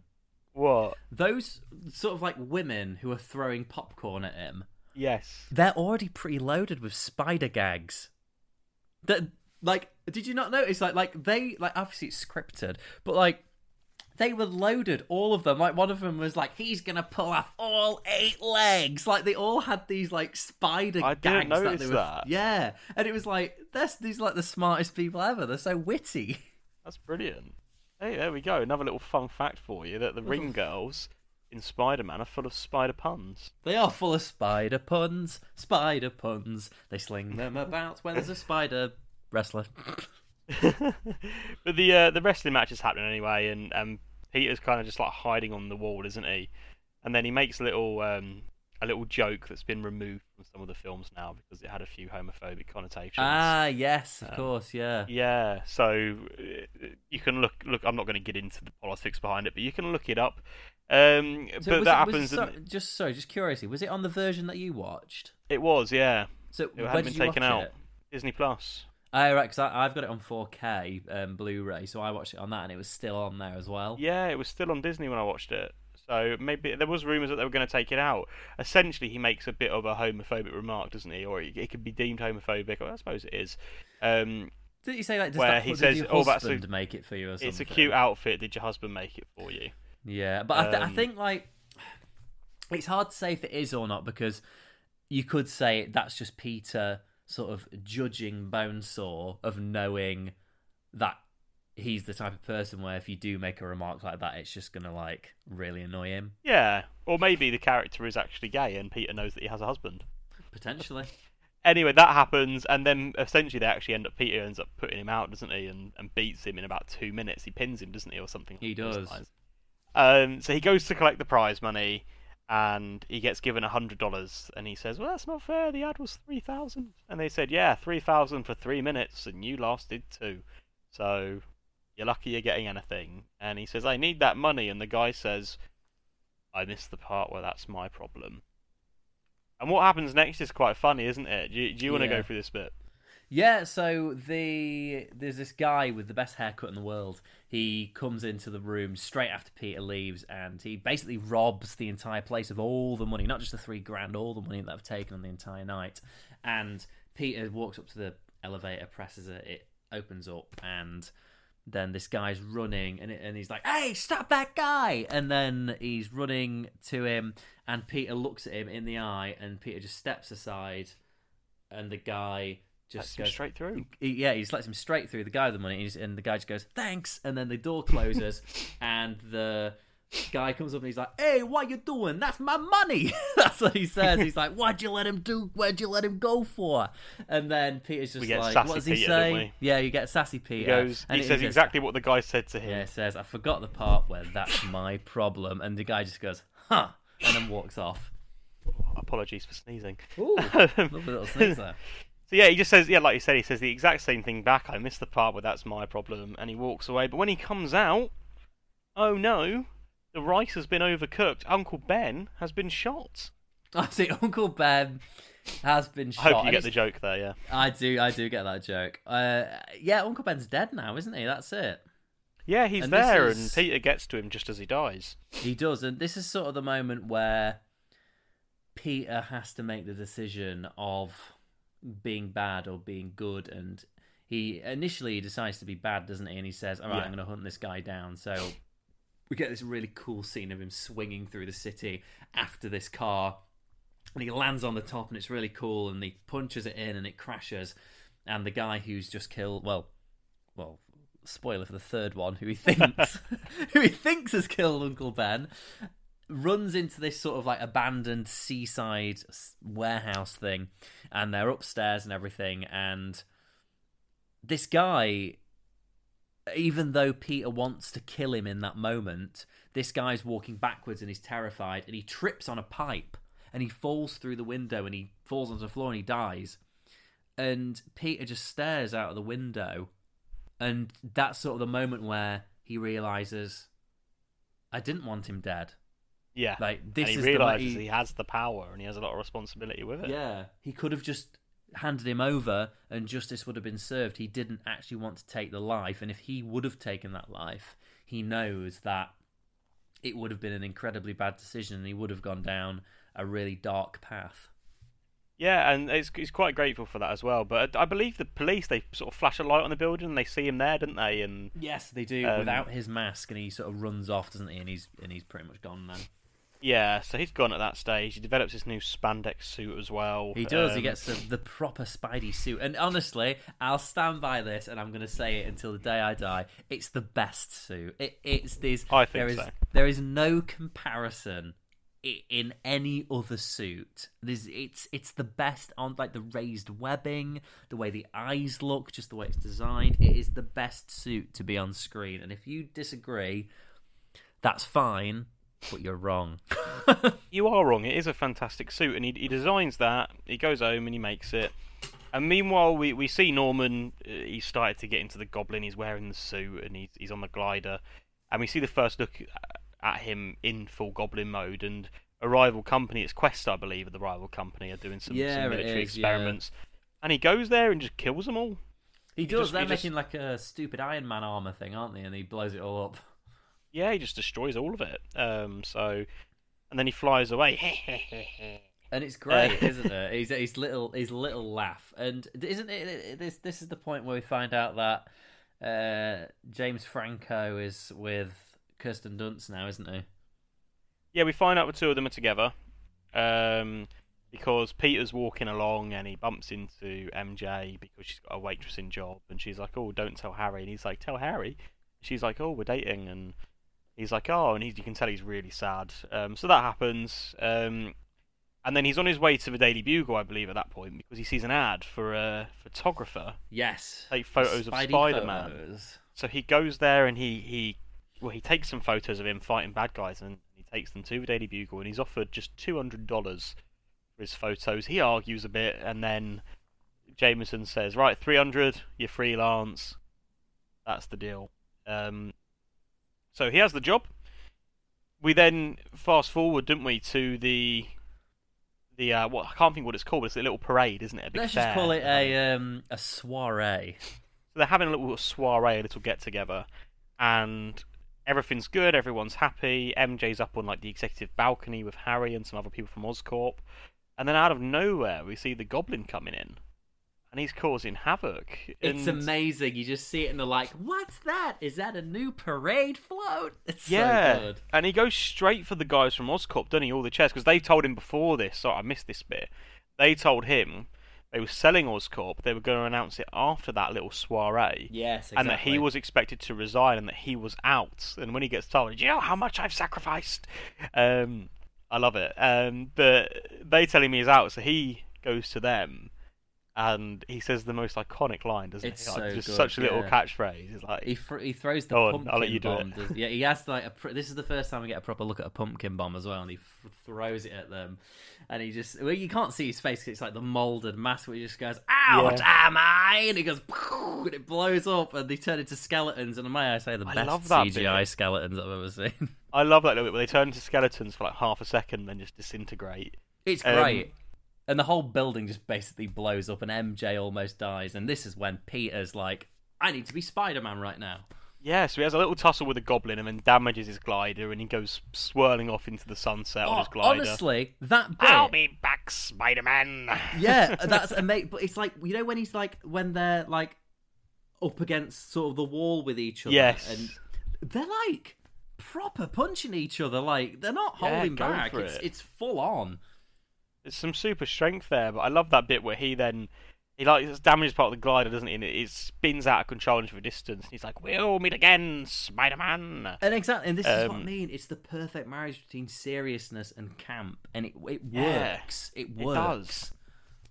What? Those sort of like women who are throwing popcorn at him, Yes. they're already pretty loaded with spider gags. That like, did you not notice? Like, like they like obviously it's scripted, but like they were loaded, all of them. Like one of them was like, he's gonna pull off all eight legs. Like they all had these like spider I gags didn't that they were. that. Yeah, and it was like that's these like the smartest people ever. They're so witty. <laughs> That's brilliant. Hey, there we go. Another little fun fact for you that the ring girls in Spider-Man are full of spider puns. They are full of spider puns, spider puns. They sling them about when there's a spider wrestler. <laughs> but the uh, the wrestling match is happening anyway, and um, Peter's kind of just like hiding on the wall, isn't he? And then he makes a little um, a little joke that's been removed from some of the films now because it had a few homophobic connotations. Ah, yes, of Um, course, yeah. Yeah, so you can look look. I'm not going to get into the politics behind it, but you can look it up. Um, So but was that happens. so- just sorry, just curiosity, was it on the version that you watched? it was, yeah. So It hadn't been you taken out. it? Disney Plus. Oh, right, because I've got it on 4K um, Blu-ray, so I watched it on that, and it was still on there as well. Yeah, it was still on Disney when I watched it. So maybe there was rumours that they were going to take it out. Essentially, he makes a bit of a homophobic remark, doesn't he? Or it, it could be deemed homophobic. I suppose it is. Um, Did you say like does where that, he says, your "Oh, that's a, make it for you or something?" it's a cute outfit. Did your husband make it for you?" Yeah, but I, th- I Um, think like it's hard to say if it is or not because you could say that's just Peter sort of judging Bonesaw of knowing that he's the type of person where if you do make a remark like that, it's just gonna like really annoy him Yeah, or maybe the character is actually gay and Peter knows that he has a husband. potentially. <laughs> Anyway, that happens, and then essentially they actually end up. Peter ends up putting him out, doesn't he? And, and beats him in about two minutes. He pins him, doesn't he, or something? He does. Um, so he goes to collect the prize money, and he gets given a hundred dollars, and he says, "Well, that's not fair. The ad was three thousand. And they said, "Yeah, three thousand for three minutes, and you lasted two. So you're lucky you're getting anything." And he says, "I need that money," and the guy says, "I missed the part where that's my problem." And what happens next is quite funny, isn't it? Do you, do you want to Yeah. go through this bit? Yeah, so the there's this guy with the best haircut in the world. He comes into the room straight after Peter leaves, and he basically robs the entire place of all the money, not just the three grand, all the money that I've taken on the entire night. And Peter walks up to the elevator, presses it, it opens up, and then this guy's running, and it, and he's like, "Hey, stop that guy!" And then he's running to him, and Peter looks at him in the eye, and Peter just steps aside, and the guy just goes straight through. he- yeah, he just lets him straight through. The guy with the money, and, he's, and the guy just goes, "Thanks," and then the door closes, <laughs> and the guy comes up and he's like, "Hey, what you doing? That's my money." <laughs> That's what he says. He's like, "Why'd you let him do? Where'd you let him go for?" And then Peter's just like, "What does he Peter, say?" Yeah, you get sassy Peter. He goes. and He says exactly what the guy said to him. Yeah, it says, "I forgot the part where that's my problem," and the guy just goes, "Huh," and then walks off. Apologies for sneezing. Ooh, <laughs> lovely little sneeze there. So yeah, he just says, yeah, like you said, he says the exact same thing back. I missed the part where that's my problem, and he walks away. But when he comes out, oh no, the rice has been overcooked. Uncle Ben has been shot. <laughs> I see. Uncle Ben has been shot. I hope you get the joke there. Yeah. I do, I do get that joke. Uh, yeah, Uncle Ben's dead now, isn't he? That's it. Yeah, he's And there, is- and Peter gets to him just as he dies. He does, and this is sort of the moment where Peter has to make the decision of being bad or being good, and he initially decides to be bad, doesn't he? And he says, "All right, Yeah. I'm going to hunt this guy down." So we get this really cool scene of him swinging through the city after this car, and he lands on the top, and it's really cool. And he punches it in, and it crashes. And the guy who's just killed, well, well, spoiler for the third one, who he <laughs> thinks, who he thinks has killed Uncle Ben, runs into this sort of like abandoned seaside warehouse thing, and they're upstairs and everything, and this guy. Even though Peter wants to kill him in that moment, this guy's walking backwards and he's terrified, and he trips on a pipe and he falls through the window and he falls onto the floor and he dies. And Peter just stares out of the window and that's sort of the moment where he realizes I didn't want him dead. Yeah. Like this and he is the realizes he- he has the power, and he has a lot of responsibility with it. Yeah, he could have just handed him over and justice would have been served. He didn't actually want to take the life, and if he would have taken that life, he knows that it would have been an incredibly bad decision and he would have gone down a really dark path. Yeah, and it's, he's quite grateful for that as well. But I believe the police they sort of flash a light on the building and they see him there, don't they? And Yes, they do Um, without his mask, and he sort of runs off, doesn't he? And he's and he's pretty much gone then. Yeah, so he's gone at that stage. He develops his new spandex suit as well. He does. he Um, gets the, the proper Spidey suit, and honestly, I'll stand by this, and I'm going to say it until the day I die. It's the best suit. It, it's this. I think there is so. there is no comparison in any other suit. There's it's it's the best on like the raised webbing, the way the eyes look, just the way it's designed. It is the best suit to be on screen, and if you disagree, that's fine, but you're wrong. <laughs> you are wrong. It is a fantastic suit, and he, he designs that. He goes home and he makes it. And meanwhile, we, we see Norman. Uh, he's started to get into the Goblin. He's wearing the suit and he's he's on the glider, and we see the first look at him in full Goblin mode. And a rival company, it's Quest, I believe, the rival company, are doing some, Yeah, some military is, yeah. experiments. And he goes there and just kills them all. He does. just- They're he just- making like a stupid Iron Man armor thing, aren't they? And he blows it all up. Yeah, he just destroys all of it. Um, so, and then he flies away. <laughs> And it's great, Uh, isn't it? His, his little his little laugh, and isn't it, it? This this is the point where we find out that uh, James Franco is with Kirsten Dunst now, isn't he? Yeah, we find out the two of them are together. Um, because Peter's walking along and he bumps into MJ because she's got a waitressing job and she's like, "Oh, don't tell Harry." And he's like, "Tell Harry." She's like, "Oh, we're dating." And he's like, "Oh," and he, you can tell he's really sad. Um, so that happens. Um, and then he's on his way to the Daily Bugle, I believe, at that point because he sees an ad for a photographer Yes. take photos of Spider-Man. So he goes there and he, he well he takes some photos of him fighting bad guys and he takes them to the Daily Bugle and he's offered just two hundred dollars for his photos. He argues a bit and then Jameson says, "Right, three hundred. You're freelance. That's the deal." Um, so he has the job. We then fast forward, didn't we, to the the uh, what I can't think what it's called. It's a little parade, isn't it? A big Let's just call it a um, a soiree. <laughs> So they're having a little soiree, a little get together, and everything's good. Everyone's happy. MJ's up on like the executive balcony with Harry and some other people from Oscorp, and then out of nowhere we see the Goblin coming in, and he's causing havoc. It's amazing. You just see it and they're like, "What's that? Is that a new parade float?" <laughs> It's Yeah, so good. and he goes straight for the guys from Oscorp, doesn't he? All the chairs because they told him before this. So I missed this bit. They told him they were selling Oscorp. They were going to announce it after that little soiree. Yes, exactly. and that he was expected to resign and that he was out. And when he gets told, "Do you know how much I've sacrificed?" Um, I love it. Um, but they tell him he's out, so he goes to them. And he says the most iconic line, doesn't It's he? Like, so just good, such a little yeah. catchphrase. It's like He th- he throws the on, pumpkin I'll let you do bomb. it. Yeah, he has like a. Pr- this is the first time we get a proper look at a pumpkin bomb as well, and he f- throws it at them, and he just well, you can't see his face 'cause it's like the molded mask where he just goes, "Out Yeah. am I?" and he goes, and it blows up, and they turn into skeletons, and may I say the I best CGI bit. skeletons I've ever seen. I love that little bit where they turn into skeletons for like half a second and then just disintegrate. It's Um, great. And the whole building just basically blows up, and MJ almost dies. And this is when Peter's like, I need to be Spider Man right now. Yeah, so he has a little tussle with a goblin and then damages his glider and he goes swirling off into the sunset on his Oh, glider. honestly, that bit. I'll be back, Spider Man. <laughs> yeah, that's amazing. But it's like, you know, when he's like, when they're like up against sort of the wall with each other. Yes. And they're like proper punching each other. Like, they're not holding go back. It's, it. it's full on. There's some super strength there, but I love that bit where he then he like damages part of the glider, doesn't he? And it, it spins out of control into the distance. And he's like, "We'll meet again, Spider Man." And exactly, and this is what I Um, mean. It's the perfect marriage between seriousness and camp, and it it works. It it works. does.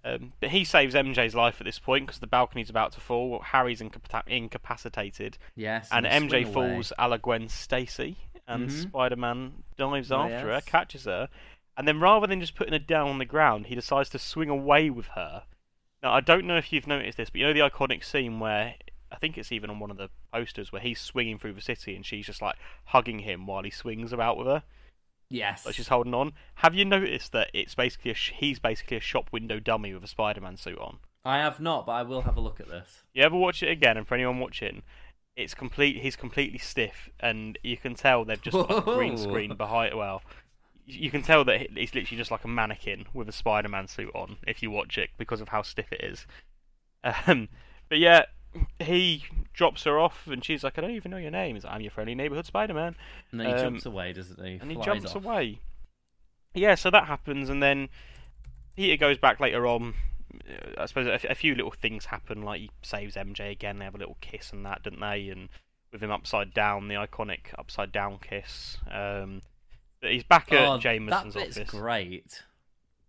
Um, but he saves MJ's life at this point because the balcony's about to fall. Harry's incapa- incapacitated. Yes, and and MJ falls a la Gwen Stacy, and Mhm. Spider Man dives Oh, after her, catches her, and then rather than just putting her down on the ground, he decides to swing away with her. Now, I don't know if you've noticed this, but you know the iconic scene where I think it's even on one of the posters where he's swinging through the city and she's just like hugging him while he swings about with her. Yes. Like she's holding on. Have you noticed that it's basically a sh- he's basically a shop window dummy with a Spider-Man suit on? I have not, but I will have a look at this. You ever watch it again? And for anyone watching, it's complete. He's completely stiff, and you can tell they've just got a green screen <laughs> behind. It. Well, you can tell that he's literally just like a mannequin with a Spider-Man suit on. If you watch it, because of how stiff it is. <laughs> Um, but yeah, he drops her off, and she's like, "I don't even know your name." He's like, "I'm your friendly neighborhood Spider-Man." And then he Um, jumps away, doesn't he? and he jumps off. away. Yeah, so that happens, and then Peter goes back later on. Uh, I suppose a, f- a few little things happen, like he saves MJ again. They have a little kiss and that, don't they? And with him upside down, the iconic upside down kiss. Um, he's back at Oh, Jameson's that bit's office. great.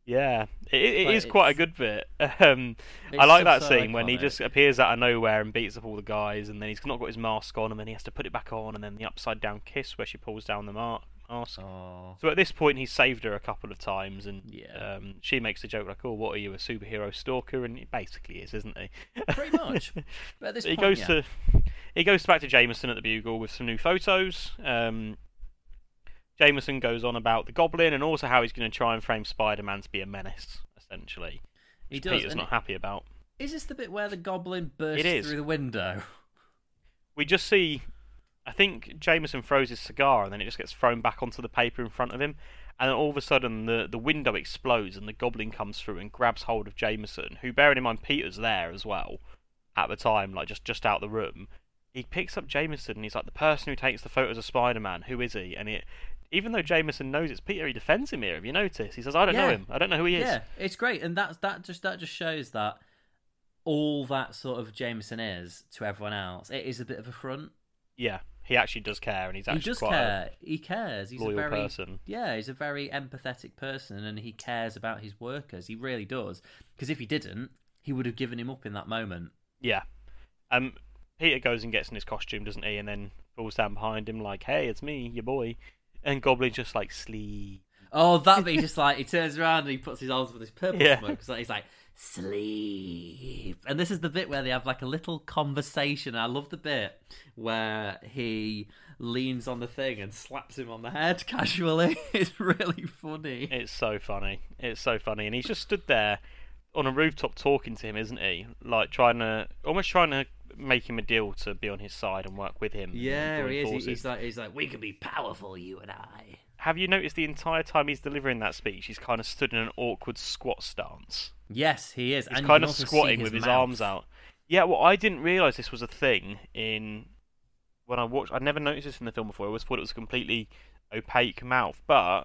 Yeah, it, it Like, quite a good bit. <laughs> Um, I like that so scene when he just appears out of nowhere and beats up all the guys, and then he's not got his mask on, and then he has to put it back on, and then the upside down kiss where she pulls down the mar- ask. Oh. So at this point, he's saved her a couple of times, and Yeah. um, she makes a joke like, "Oh, what are you, a superhero stalker?" And he basically is, isn't he? Pretty much. <laughs> But at this he point, goes yeah. to he goes back to Jameson at the Bugle with some new photos. Um, Jameson goes on about the Goblin and also how he's going to try and frame Spider-Man to be a menace, essentially. He does, Peter's not it- happy about. Is this the bit where the goblin bursts through the window? We just see, I think Jameson throws his cigar and then it just gets thrown back onto the paper in front of him, and then all of a sudden the the window explodes and the Goblin comes through and grabs hold of Jameson, who, bearing in mind Peter's there as well at the time, like just just out the room. He picks up Jameson and he's like the person who takes the photos of Spider-Man. Who is he? And it, even though Jameson knows it's Peter, he defends him here. Have you noticed? He says, "I don't know him. I don't know who he is." Yeah, it's great, and that's that just that just shows that all that sort of Jameson is to everyone else. It is a bit of a front. Yeah, he actually does care, and he's actually He does care. He cares. He's a very person. yeah. He's a very empathetic person, and he cares about his workers. He really does. Because if he didn't, he would have given him up in that moment. Yeah. Um, Peter goes and gets in his costume, doesn't he? And then falls down behind him like, "Hey, it's me, your boy." And Goblin's just like, "Sleep." Oh, that bit! He just like he turns around and he puts his arms with his purple Yeah. smoke. So he's like sleep, and this is the bit where they have like a little conversation. I love the bit where he leans on the thing and slaps him on the head <laughs> casually. it's really funny. It's so funny. It's so funny, and he's just stood there on a rooftop talking to him, isn't he? Like trying to, almost trying to make him a deal to be on his side and work with him. Yeah, he is. Forces. He's like, he's like, we can be powerful, you and I. Have you noticed the entire time he's delivering that speech, he's kind of stood in an awkward squat stance. Yes, he is. He's and kind of squatting with his arms out. Yeah, well, I didn't realise this was a thing in when I watched. I'd never noticed this in the film before. I always thought it was a completely opaque mouth, but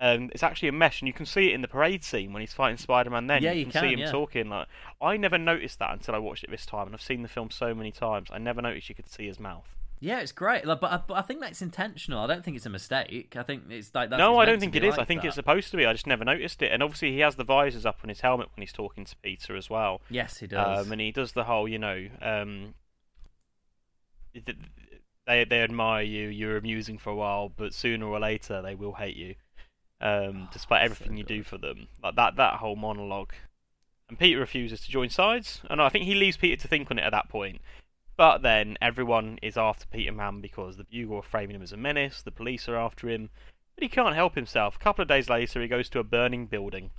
um, it's actually a mesh, and you can see it in the parade scene when he's fighting Spider-Man. Then Yeah, you you can, can, see him yeah. talking. Like I never noticed that until I watched it this time, and I've seen the film so many times. I never noticed you could see his mouth. Yeah, it's great. Like, but, I, but I think that's intentional. I don't think it's a mistake. I think it's like that's no, I don't think it is. like I think that. it's supposed to be. I just never noticed it. And obviously, he has the visors up on his helmet when he's talking to Peter as well. Yes, he does. Um, and he does the whole, you know, um, they they admire you. You're amusing for a while, but sooner or later they will hate you. Um, despite everything you do for them, like that that whole monologue. And Peter refuses to join sides, and I think he leaves Peter to think on it at that point. But then everyone is after Peter Man because the Bugle are framing him as a menace. The police are after him, but he can't help himself. A couple of days later, he goes to a burning building.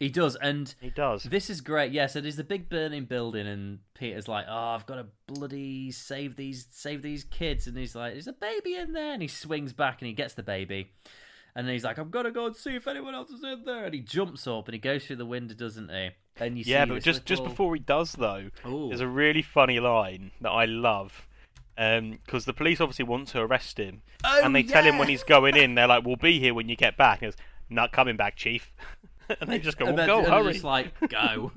He does, and He does. This is great. Yeah, so there's the big burning building, and Peter's like, "Oh, I've got to bloody save these, save these kids," and he's like, "There's a baby in there," and he swings back and he gets the baby, and then he's like, "I'm gonna go and see if anyone else is in there," and he jumps up and he goes through the window, doesn't he? And you yeah, but just just before he does though, Ooh. there's a really funny line that I love. Because the police obviously want to arrest him, Oh, and they tell him when he's going in, they're like, <laughs> "We'll be here when you get back." And he goes, "Not coming back, chief." <laughs> and they just go, well, then- "Go, and hurry!" just like go.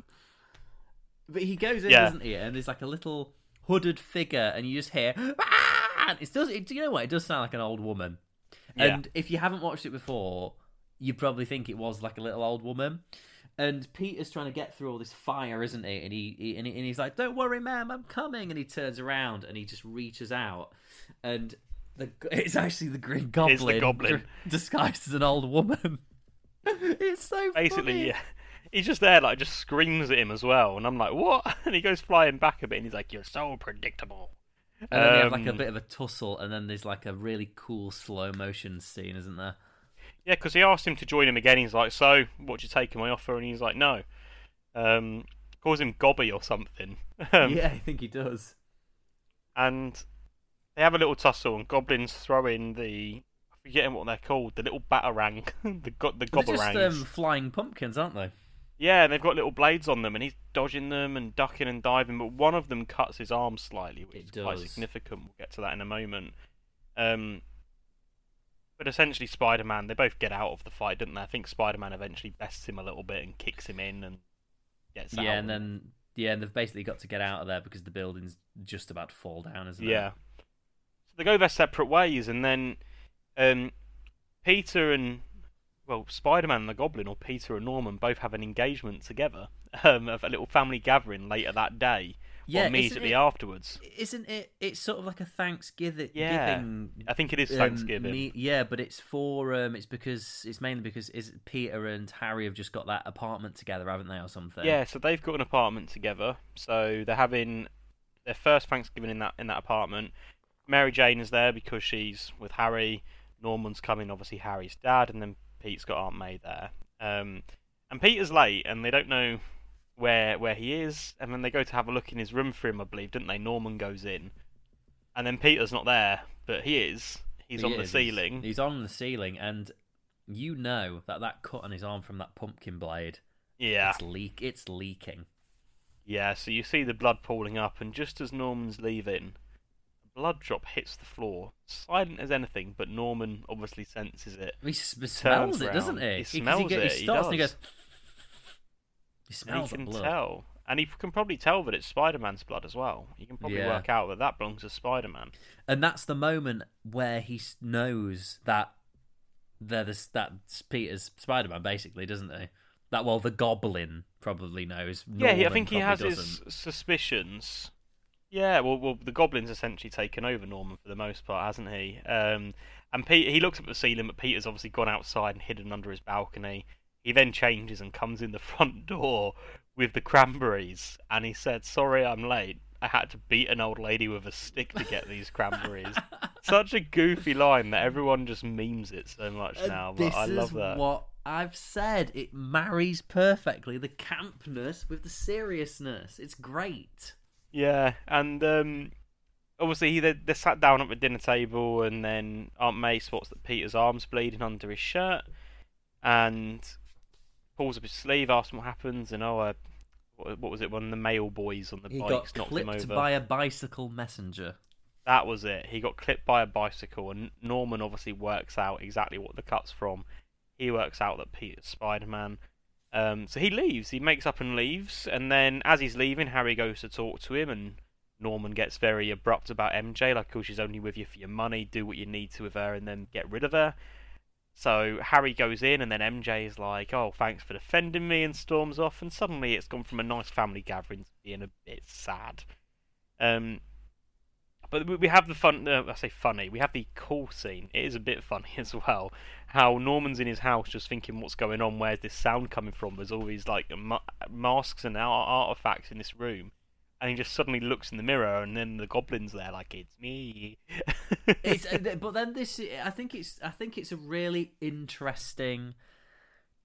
<laughs> but he goes in, Yeah. doesn't he? And there's like a little hooded figure, and you just hear. "Ah!" It does. It, do you know what? It does sound like an old woman. Yeah. And if you haven't watched it before, you probably think it was like a little old woman. And Peter's trying to get through all this fire, isn't he? And he, he and, he and he's like, "Don't worry, ma'am, I'm coming." And he turns around and he just reaches out, and the <laughs> it's actually the Green Goblin, It's the Goblin. disguised as an old woman. <laughs> it's so Basically, funny. yeah. He's just there, like, just screams at him as well, and I'm like, "What?" <laughs> And he goes flying back a bit, and he's like, "You're so predictable." And then they have like a Um, bit of a tussle, and then there's like a really cool slow motion scene, isn't there? Yeah, because he asked him to join him again. He's like, "So, what you taking my offer?" And he's like, "No." Um, calls him Gobby or something. <laughs> Um, yeah, I think he does. and they have a little tussle, and goblins throw in the I'm forgetting what they're called, the little batarang, <laughs> the go- the They're just um, flying pumpkins, aren't they? Yeah, and they've got little blades on them, and he's dodging them and ducking and diving, but one of them cuts his arm slightly, which It is quite significant. We'll get to that in a moment. Um, but essentially, Spider-Man, they both get out of the fight, don't they? I think Spider-Man eventually bests him a little bit and kicks him in and gets out. Yeah, and then yeah, and they've basically got to get out of there because the building's just about to fall down, isn't it? Yeah. So they go their separate ways, and then um, Peter and well, Spider-Man and the Goblin, or Peter and Norman, both have an engagement together <laughs> um, of a little family gathering later that day, Yeah, immediately isn't it- afterwards. Isn't it? It's sort of like a Thanksgiving. Yeah, giving, I think it is um, Thanksgiving. me- yeah, but it's for um, it's because it's mainly because is Peter and Harry have just got that apartment together, haven't they, or something? Yeah, so they've got an apartment together. So they're having their first Thanksgiving in that in that apartment. Mary Jane is there because she's with Harry. Norman's coming, obviously Harry's dad, and then Pete's got Aunt May there. Um, and Peter's late, and they don't know where where he is. And then they go to have a look in his room for him, I believe, didn't they? Norman goes in, and then Peter's not there, but he is. He's He on the ceiling. He's, on the ceiling, and you know that that cut on his arm from that pumpkin blade. Yeah. it's leak. It's leaking. Yeah, so you see the blood pooling up, and just as Norman's leaving, blood drop hits the floor, silent as anything, but Norman obviously senses it. He smells it, round. doesn't he? He smells go- it, He he stops and he does. goes. <laughs> He smells he the can blood. tell. And he can probably tell that it's Spider Man's blood as well. You can probably Yeah. work out that that belongs to Spider Man. and that's the moment where he knows that they're the, that's Peter's Spider Man, basically, doesn't he? That well, the Goblin probably knows. yeah, I think he has his doesn't. suspicions. Yeah, well, well, the Goblin's essentially taken over Norman for the most part, hasn't he? Um, and Pete, he looks up at the ceiling, but Peter's obviously gone outside and hidden under his balcony. He then changes and comes in the <laughs> front door with the cranberries, and he said, "Sorry, I'm late. I had to beat an old lady with a stick to get these cranberries." <laughs> Such a goofy line that everyone just memes it so much And now, but I love is that. what I've said. It marries perfectly the campness with the seriousness. It's great. Yeah, and um, obviously he, they, they sat down at the dinner table, and then Aunt May spots that Peter's arm's bleeding under his shirt, and pulls up his sleeve, asks him what happens, and oh, uh, what, what was it? One of the male boys on the He bikes got knocked him clipped over. by a bicycle messenger. That was it. He got clipped by a bicycle, and Norman obviously works out exactly what the cut's from. He works out that Peter's Spider Man. Um, so he leaves. He makes up and leaves, and then as he's leaving, Harry goes to talk to him, and Norman gets very abrupt about MJ, like, "Oh, she's only with you for your money. Do what you need to with her, and then get rid of her." So Harry goes in, and then MJ is like, "Oh, thanks for defending me," and storms off. And suddenly, it's gone from a nice family gathering to being a bit sad. Um, but we- we have the fun. Uh, I say funny. We have the cool scene. It is a bit funny <laughs> as well. How Norman's in his house, just thinking, "What's going on? Where's this sound coming from?" There's all these like ma- masks and ar- artifacts in this room, and he just suddenly looks in the mirror, and then the goblin's there, like it's me. <laughs> it's, uh, but then this, I think it's, I think it's a really interesting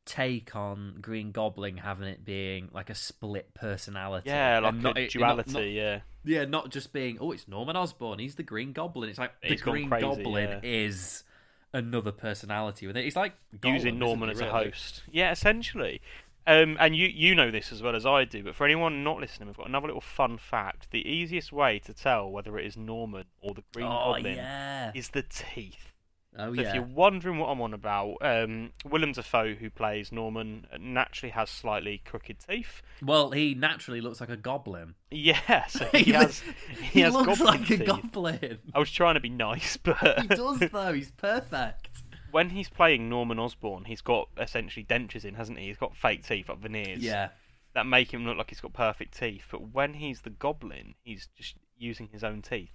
take on Green Goblin having it being like a split personality. yeah, like a not- duality. not- not- yeah, yeah, not just being oh, it's Norman Osborn, he's the Green Goblin. It's like He's the Green crazy, Goblin yeah. is another personality with it. It's like Gollum, using Norman as a really? host. Yeah, essentially. Um, and you you know this as well as I do, but for anyone not listening, we've got another little fun fact. The easiest way to tell whether it is Norman or the Green Oh, Goblin yeah. is the teeth. Oh so yeah. if you're wondering what I'm on about, um, Willem Dafoe, who plays Norman, naturally has slightly crooked teeth. Well, he naturally looks like a goblin. Yeah, <laughs> so he has he, he has looks goblin like a goblin. I was trying to be nice, <laughs> but he does though. He's perfect. when he's playing Norman Osborn, he's got essentially dentures in, hasn't he? He's got fake teeth, like veneers. Yeah. That make him look like he's got perfect teeth. But when he's the goblin, he's just using his own teeth.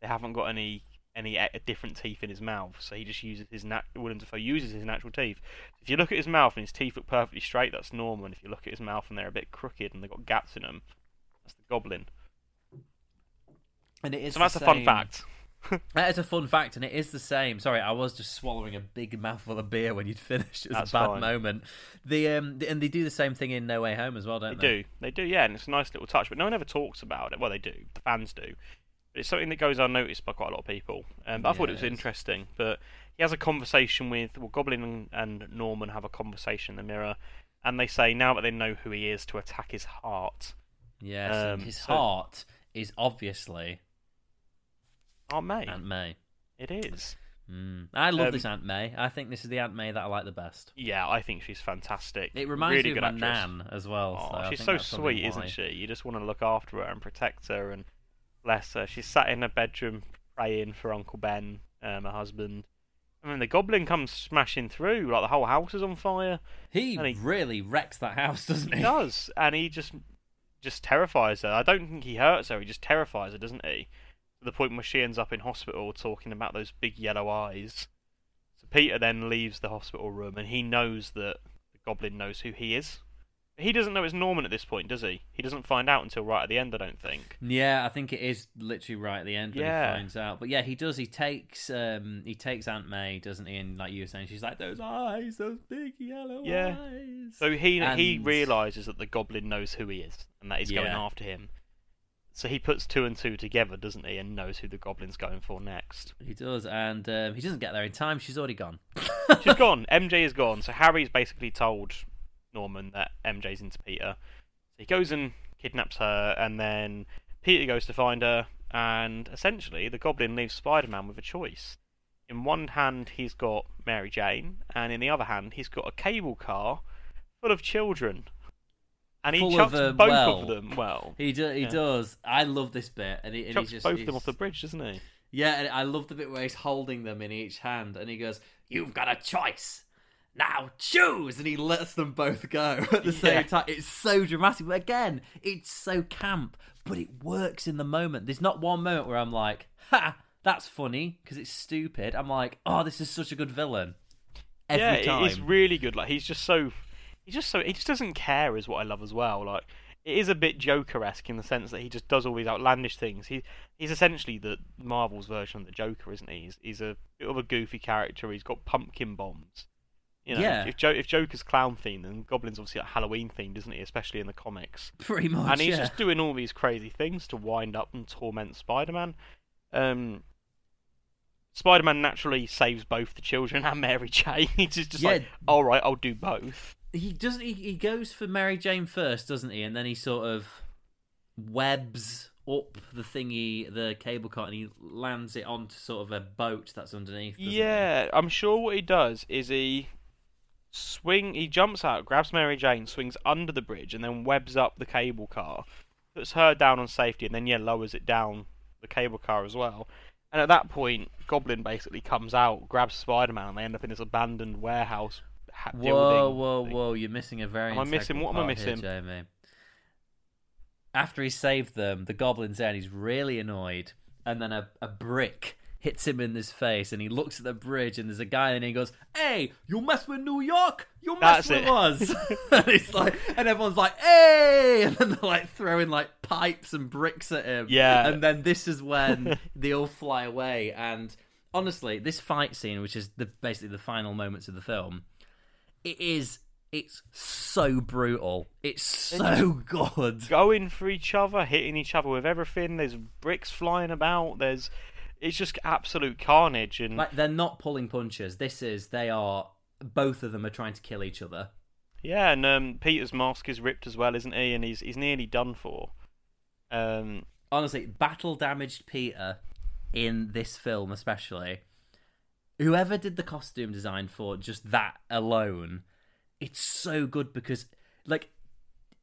They haven't got any any uh, different teeth in his mouth, so he just uses his nat. Willem Dafoe uses his natural teeth. If you look at his mouth and his teeth look perfectly straight, that's normal. And if you look at his mouth and they're a bit crooked and they've got gaps in them, that's the goblin. And it is So that's the a fun fact. <laughs> That is a fun fact, and it is the same. Sorry, I was just swallowing a big mouthful of beer when you'd <laughs> finished. It was That's a bad fine. moment. The um, the- and they do the same thing in No Way Home as well, don't They they? do, they do, yeah, and it's a nice little touch. But no one ever talks about it. Well, they do, the fans do. But it's something that goes unnoticed by quite a lot of people. Um, but I thought it was interesting. But he has a conversation with well, Goblin and, Norman have a conversation in the mirror, and they say now that they know who he is to attack his heart. Yes, Um, his so- heart is obviously Aunt May. Aunt May. It is. Mm. I love Um, this Aunt May. I think this is the Aunt May that I like the best. Yeah, I think she's fantastic. It reminds really me of my actress. nan as well. Aw, so she's so sweet, isn't she? You just want to look after her and protect her and bless her. She's sat in her bedroom praying for Uncle Ben, um, her husband. And then the goblin comes smashing through, like the whole house is on fire. He, And he- really wrecks that house, doesn't he? He does, and he just just terrifies her. I don't think he hurts her. He just terrifies her, doesn't he? To the point where she ends up in hospital talking about those big yellow eyes. So Peter then leaves the hospital room, and he knows that the goblin knows who he is. He doesn't know it's Norman at this point, does he? He doesn't find out until right at the end, I don't think. Yeah, I think it is literally right at the end when Yeah. he finds out. But yeah, he does. He takes um he takes Aunt May, doesn't he? And like you were saying, she's like those eyes, those big yellow Yeah. eyes. So he he realizes that the goblin knows who he is and that he's going after him. So he puts two and two together, doesn't he, and knows who the goblin's going for next. He does, and um, he doesn't get there in time. She's already gone. She's <laughs> gone. MJ is gone. So Harry's basically told Norman that MJ's into Peter. So he goes and kidnaps her, and then Peter goes to find her, and essentially the goblin leaves Spider-Man with a choice. In one hand, he's got Mary Jane, and in the other hand, he's got a cable car full of children. And he chucks of, uh, both well, of them. Well, He do, he Yeah. does. I love this bit, and he, and he chucks just both of them off the bridge, doesn't he? Yeah, and I love the bit where he's holding them in each hand, and he goes, "You've got a choice. Now choose," and he lets them both go <laughs> at the same Yeah. time. It's so dramatic, but again, it's so camp, but it works in the moment. There's not one moment where I'm like, "Ha, that's funny," because it's stupid. I'm like, "Oh, this is such a good villain." Every yeah, time. it's really good. Like he's just so, he's just so, he just doesn't care, is what I love as well. Like it is a bit Joker-esque in the sense that he just does all these outlandish things. He he's essentially the Marvel's version of the Joker, isn't he? He's, he's a bit of a goofy character. He's got pumpkin bombs. You know, Yeah. if, jo- if Joker's clown themed, then Goblin's obviously like Halloween themed, isn't he? Especially in the comics. <laughs> Pretty much, and he's yeah. just doing all these crazy things to wind up and torment Spider-Man. Um, Spider-Man naturally saves both the children <laughs> and Mary Jane. <laughs> He's just, just Yeah. like, all right, I'll do both. he doesn't he, he goes for Mary Jane first, doesn't he? And then he sort of webs up the thingy, the cable car, and he lands it onto sort of a boat that's underneath. Yeah, I'm sure what he does is he swing. He jumps out, grabs Mary Jane, swings under the bridge, and then webs up the cable car, puts her down on safety, and then yeah, lowers it down the cable car as well. And at that point, Goblin basically comes out, grabs Spider-Man, and they end up in this abandoned warehouse. Ha- Whoa, building whoa, thing. whoa! You're missing a very. Am I missing- what am I part here, missing? Jamie? After he saved them, the goblin's there and he's really annoyed. And then a, a brick hits him in his face, and he looks at the bridge, and there's a guy, and he goes, "Hey, you mess with New York, you mess That's with it. <laughs> us." <laughs> and it's like, and everyone's like, "Hey!" <laughs> And then they're like throwing like pipes and bricks at him. Yeah. And then this is when they all fly away. And honestly, this fight scene, which is the basically the final moments of the film, it is it's so brutal. It's so good. going for each other, hitting each other with everything. There's bricks flying about. There's, it's just absolute carnage. And Like they're not pulling punches. This is they are both of them are trying to kill each other. yeah, and um, Peter's mask is ripped as well, isn't he? And he's he's nearly done for. Um, Honestly, battle damaged Peter in this film especially. Whoever did the costume design for just that alone, it's so good because like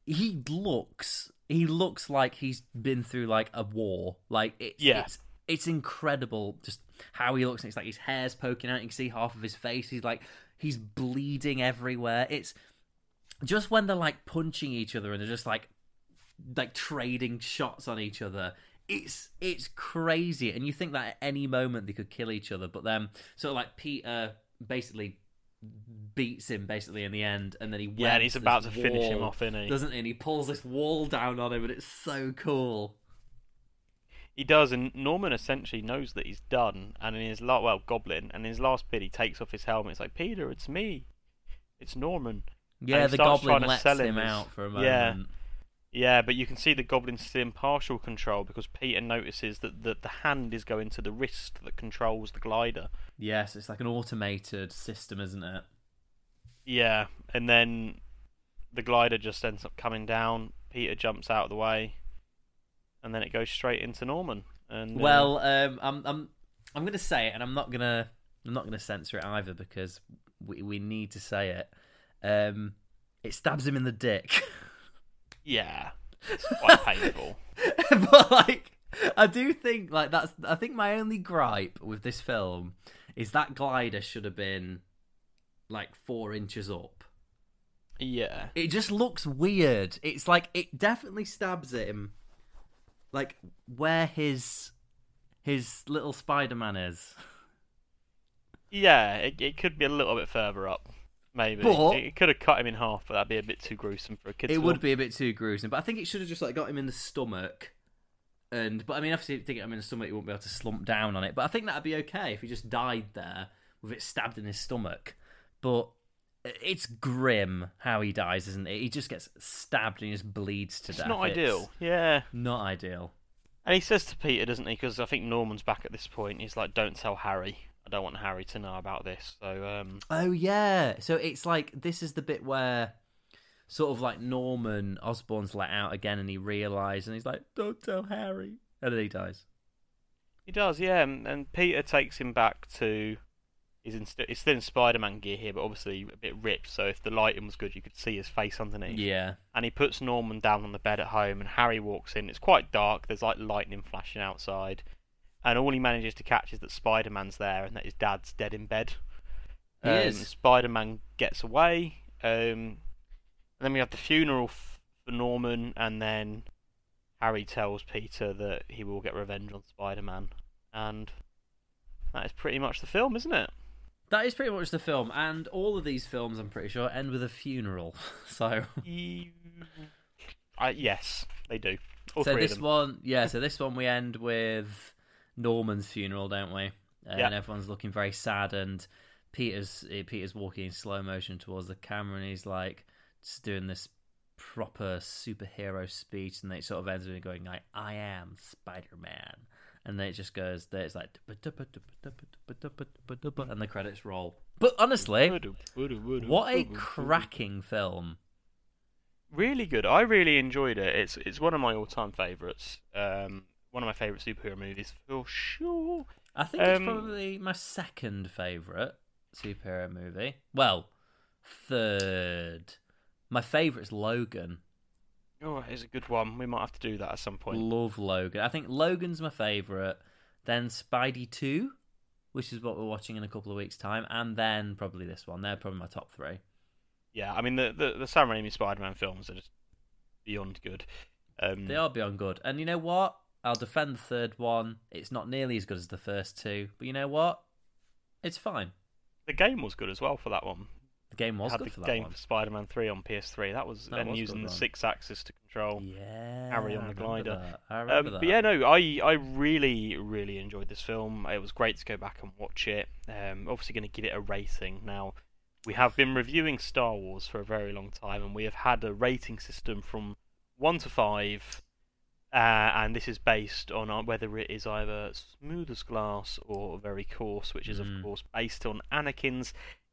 he looks he looks like he's been through like a war. Like it's Yeah. it's it's incredible just how he looks. It's like his hair's poking out. You can see half of his face. He's like he's bleeding everywhere. It's just when they're like punching each other and they're just like like trading shots on each other. It's it's crazy, and you think that at any moment they could kill each other, but then sort of like Peter basically beats him basically in the end, and then he Yeah, and he's about to finish him off, isn't he? Doesn't he? And he pulls this wall down on him, and it's so cool. He does, and Norman essentially knows that he's done. And in his last, well, Goblin, and in his last bit, he takes off his helmet. It's like Peter, it's me, it's Norman. Yeah, the goblin lets him as- out for a moment. Yeah, yeah, but you can see the Goblin's still in partial control because Peter notices that the, the hand is going to the wrist that controls the glider. Yes, it's like an automated system, isn't it? Yeah, and then the glider just ends up coming down. Peter jumps out of the way, and then it goes straight into Norman. And uh, Well, um, I'm I'm I'm gonna say it, and I'm not gonna I'm not gonna censor it either because we we need to say it. Um, it stabs him in the dick, yeah, it's <laughs> quite painful. <laughs> but like I do think like that's I think my only gripe with this film is that glider should have been like four inches up. Yeah. It just looks weird. It's like it definitely stabs him, like where his his little Spider Man is. Yeah, it, it could be a little bit further up. Maybe. But- it, it could have cut him in half, but that'd be a bit too gruesome for a kid. it film. would be a bit too gruesome, but I think it should have just like got him in the stomach. And but I mean, obviously, if you get him in the stomach, he won't be able to slump down on it. But I think that'd be okay if he just died there with it stabbed in his stomach. But it's grim how he dies, isn't it? He just gets stabbed and he just bleeds to It's death. not ideal. Yeah. Not ideal. And he says to Peter, doesn't he? Because I think Norman's back at this point. He's like, "Don't tell Harry. I don't want Harry to know about this." So, um, Oh yeah. So it's like this is the bit where sort of like Norman Osborn's let out again and he realizes and he's like, Don't tell Harry and then he dies. he does, yeah. And, and Peter takes him back to. He's, in, st- he's still in Spider-Man gear here, but obviously a bit ripped. So if the lighting was good, you could see his face underneath. Yeah. And he puts Norman down on the bed at home, and Harry walks in. It's quite dark. There's like lightning flashing outside, and all he manages to catch is that Spider-Man's there and that his dad's dead in bed. He um, is. Spider-Man gets away. Um, and then we have the funeral f- for Norman, and then Harry tells Peter that he will get revenge on Spider-Man, and that is pretty much the film, isn't it? That is pretty much the film, and all of these films, I'm pretty sure, end with a funeral. <laughs> So. I, yes, they do. All so this one, yeah. So this one we end with Norman's funeral, don't we? And Yeah. everyone's looking very sad, and Peter's eh, Peter's walking in slow motion towards the camera, and he's like just doing this proper superhero speech, and it sort of ends with him going like, "I am Spider Man." And then it just goes there. It's like, and the credits roll. But honestly, what a cracking film! really good. I really enjoyed it. It's it's one of my all-time favorites. Um, one of my favorite superhero movies for sure. I think it's Um, probably my second favorite superhero movie. Well, third. My favorite's Logan. Oh, it's a good one. We might have to do that at some point. Love Logan. I think Logan's my favorite. Then Spidey 2, which is what we're watching in a couple of weeks' time. And then probably this one. They're probably my top three. Yeah, I mean the the, the Sam Raimi Spider-Man films are just beyond good. Um, They are beyond good. And you know what? I'll defend the third one. It's not nearly as good as the first two. But you know what? It's fine. The game was good as well for that one. The game was had good the for that game one. for Spider-Man 3 on PS3. That was That and was using the one. Sixaxis to control Yeah. Harry on the glider. Um, remember that. but yeah, no, I I really really enjoyed this film. It was great to go back and watch it. Um, obviously going to give it a rating now. We have been reviewing Star Wars for a very long time, and we have had a rating system from one to five, uh, and this is based on uh, whether it is either smooth as glass or very coarse, which is Mm. of course based on Anakin's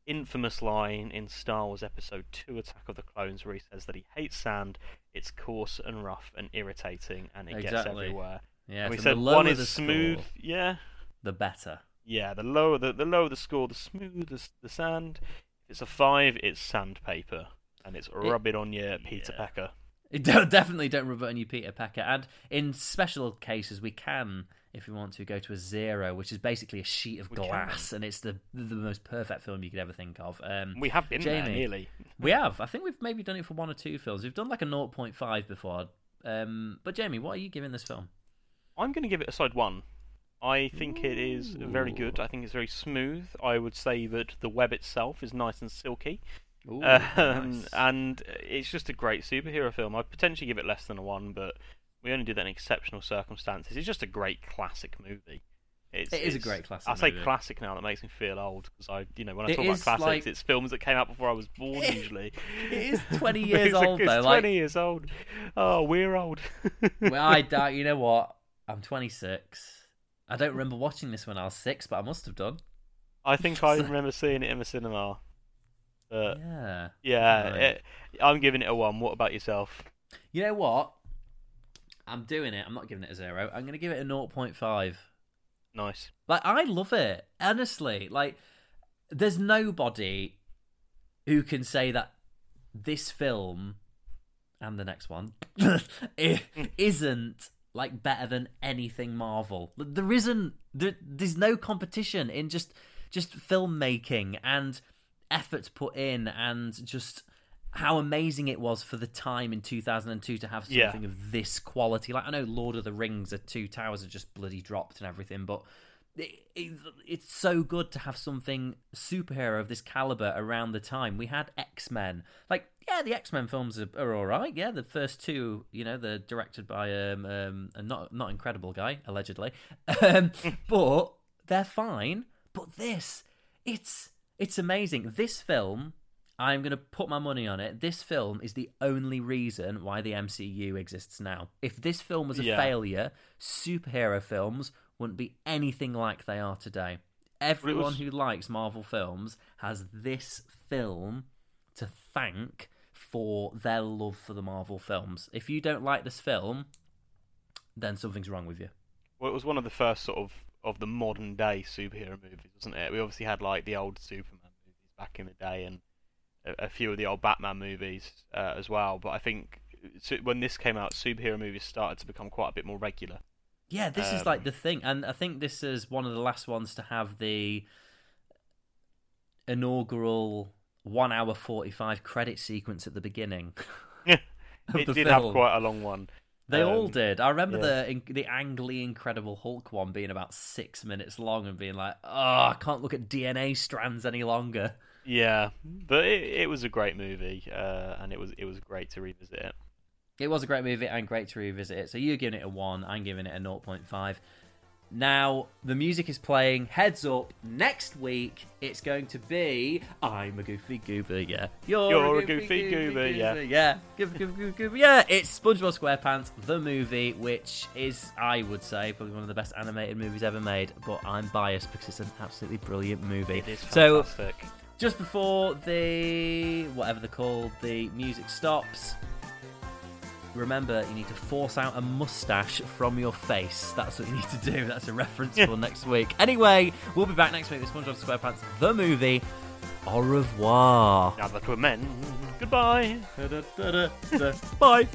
infamous line in Star Wars Episode Two: Attack of the Clones, where he says that he hates sand. It's coarse and rough and irritating, and it gets everywhere. Yeah, and we so said the one is the smooth. score, Yeah, the better. yeah. The lower the, the lower the score, the smoother the, the sand. If it's a five, it's sandpaper, and it's rubbing on your Peter yeah. Pecker. It <laughs> don't, definitely don't revert on you, Peter Pecker. And in special cases, we can, if we want to, go to a zero, which is basically a sheet of We can. glass, and it's the the most perfect film you could ever think of. Um, We have been there nearly. <laughs> we have. I think we've maybe done it for one or two films. We've done like a 0.5 before. Um, but Jamie, what are you giving this film? I'm going to give it a side one. I think it is very good. I think it's very smooth. I would say that the web itself is nice and silky. Ooh, um, nice. and it's just a great superhero film. I'd potentially give it less than a one, but we only do that in exceptional circumstances. It's just a great classic movie. It's, It is a great classic I say movie. classic now. That makes me feel old because I, you know, when I It talk about classics, like- it's films that came out before I was born. <laughs> usually, It is <laughs> 20 years old, though, Twenty like- years old. Oh, we're old. <laughs> well, I doubt. You know what? I'm 26. I don't remember watching this when I was six, but I must have done. I think I remember seeing it in the cinema. But Yeah. yeah, it, I'm giving it a one. What about yourself? You know what? I'm doing it. I'm not giving it a zero. I'm going to give it a 0.5. Nice. Like, I love it. Honestly. Like, there's nobody who can say that this film and the next one <laughs> <laughs> isn't like better than anything Marvel. There isn't. There, there's no competition in just just filmmaking and effort put in and just how amazing it was for the time in 2002 to have Yeah. something of this quality. Like I know Lord of the Rings, the two towers are just bloody dropped and everything, but it, it, it's so good to have something superhero of this caliber around the time. We had X Men, like yeah, the X Men films are, are all right. Yeah, the first two, you know, they're directed by um, um a not not incredible guy allegedly, <laughs> um, but they're fine. But this, it's it's amazing. This film I'm going to put my money on it. This film is the only reason why the MCU exists now. If this film was a Yeah. failure, superhero films wouldn't be anything like they are today. Everyone was- who likes Marvel films has this film to thank for their love for the Marvel films. If you don't like this film, then something's wrong with you. Well, it was one of the first sort of of the modern day superhero movies, wasn't it? We obviously had like the old Superman movies back in the day, and a, a few of the old Batman movies uh, as well. But I think when this came out, superhero movies started to become quite a bit more regular. Yeah, this is like Um, the thing, and I think this is one of the last ones to have the inaugural one hour forty five credit sequence at the beginning. <laughs> of it did film. have quite a long one. They all Um, did. I remember yeah. the the Ang Lee Incredible Hulk one being about six minutes long and being like, "Oh, I can't look at DNA strands any longer." Yeah, but it, it was a great movie, uh, and it was it was great to revisit it. It was a great movie and great to revisit it. So you're giving it a one. I'm giving it a 0.5. Now the music is playing. Heads up! Next week it's going to be I'm a goofy goober. Yeah, you're, You're a goofy goober, yeah. yeah. Goofy, goofy, goofy, goober. Yeah, it's SpongeBob SquarePants the movie, which is I would say probably one of the best animated movies ever made. But I'm biased because it's an absolutely brilliant movie. It is so fantastic. Just before the whatever they're called, the music stops. Remember, you need to force out a mustache from your face. That's what you need to do. <laughs> That's a reference for <laughs> next week. Anyway, we'll be back next week with SpongeBob SquarePants, the movie. Au revoir. Now that we're men, goodbye. <laughs> Bye.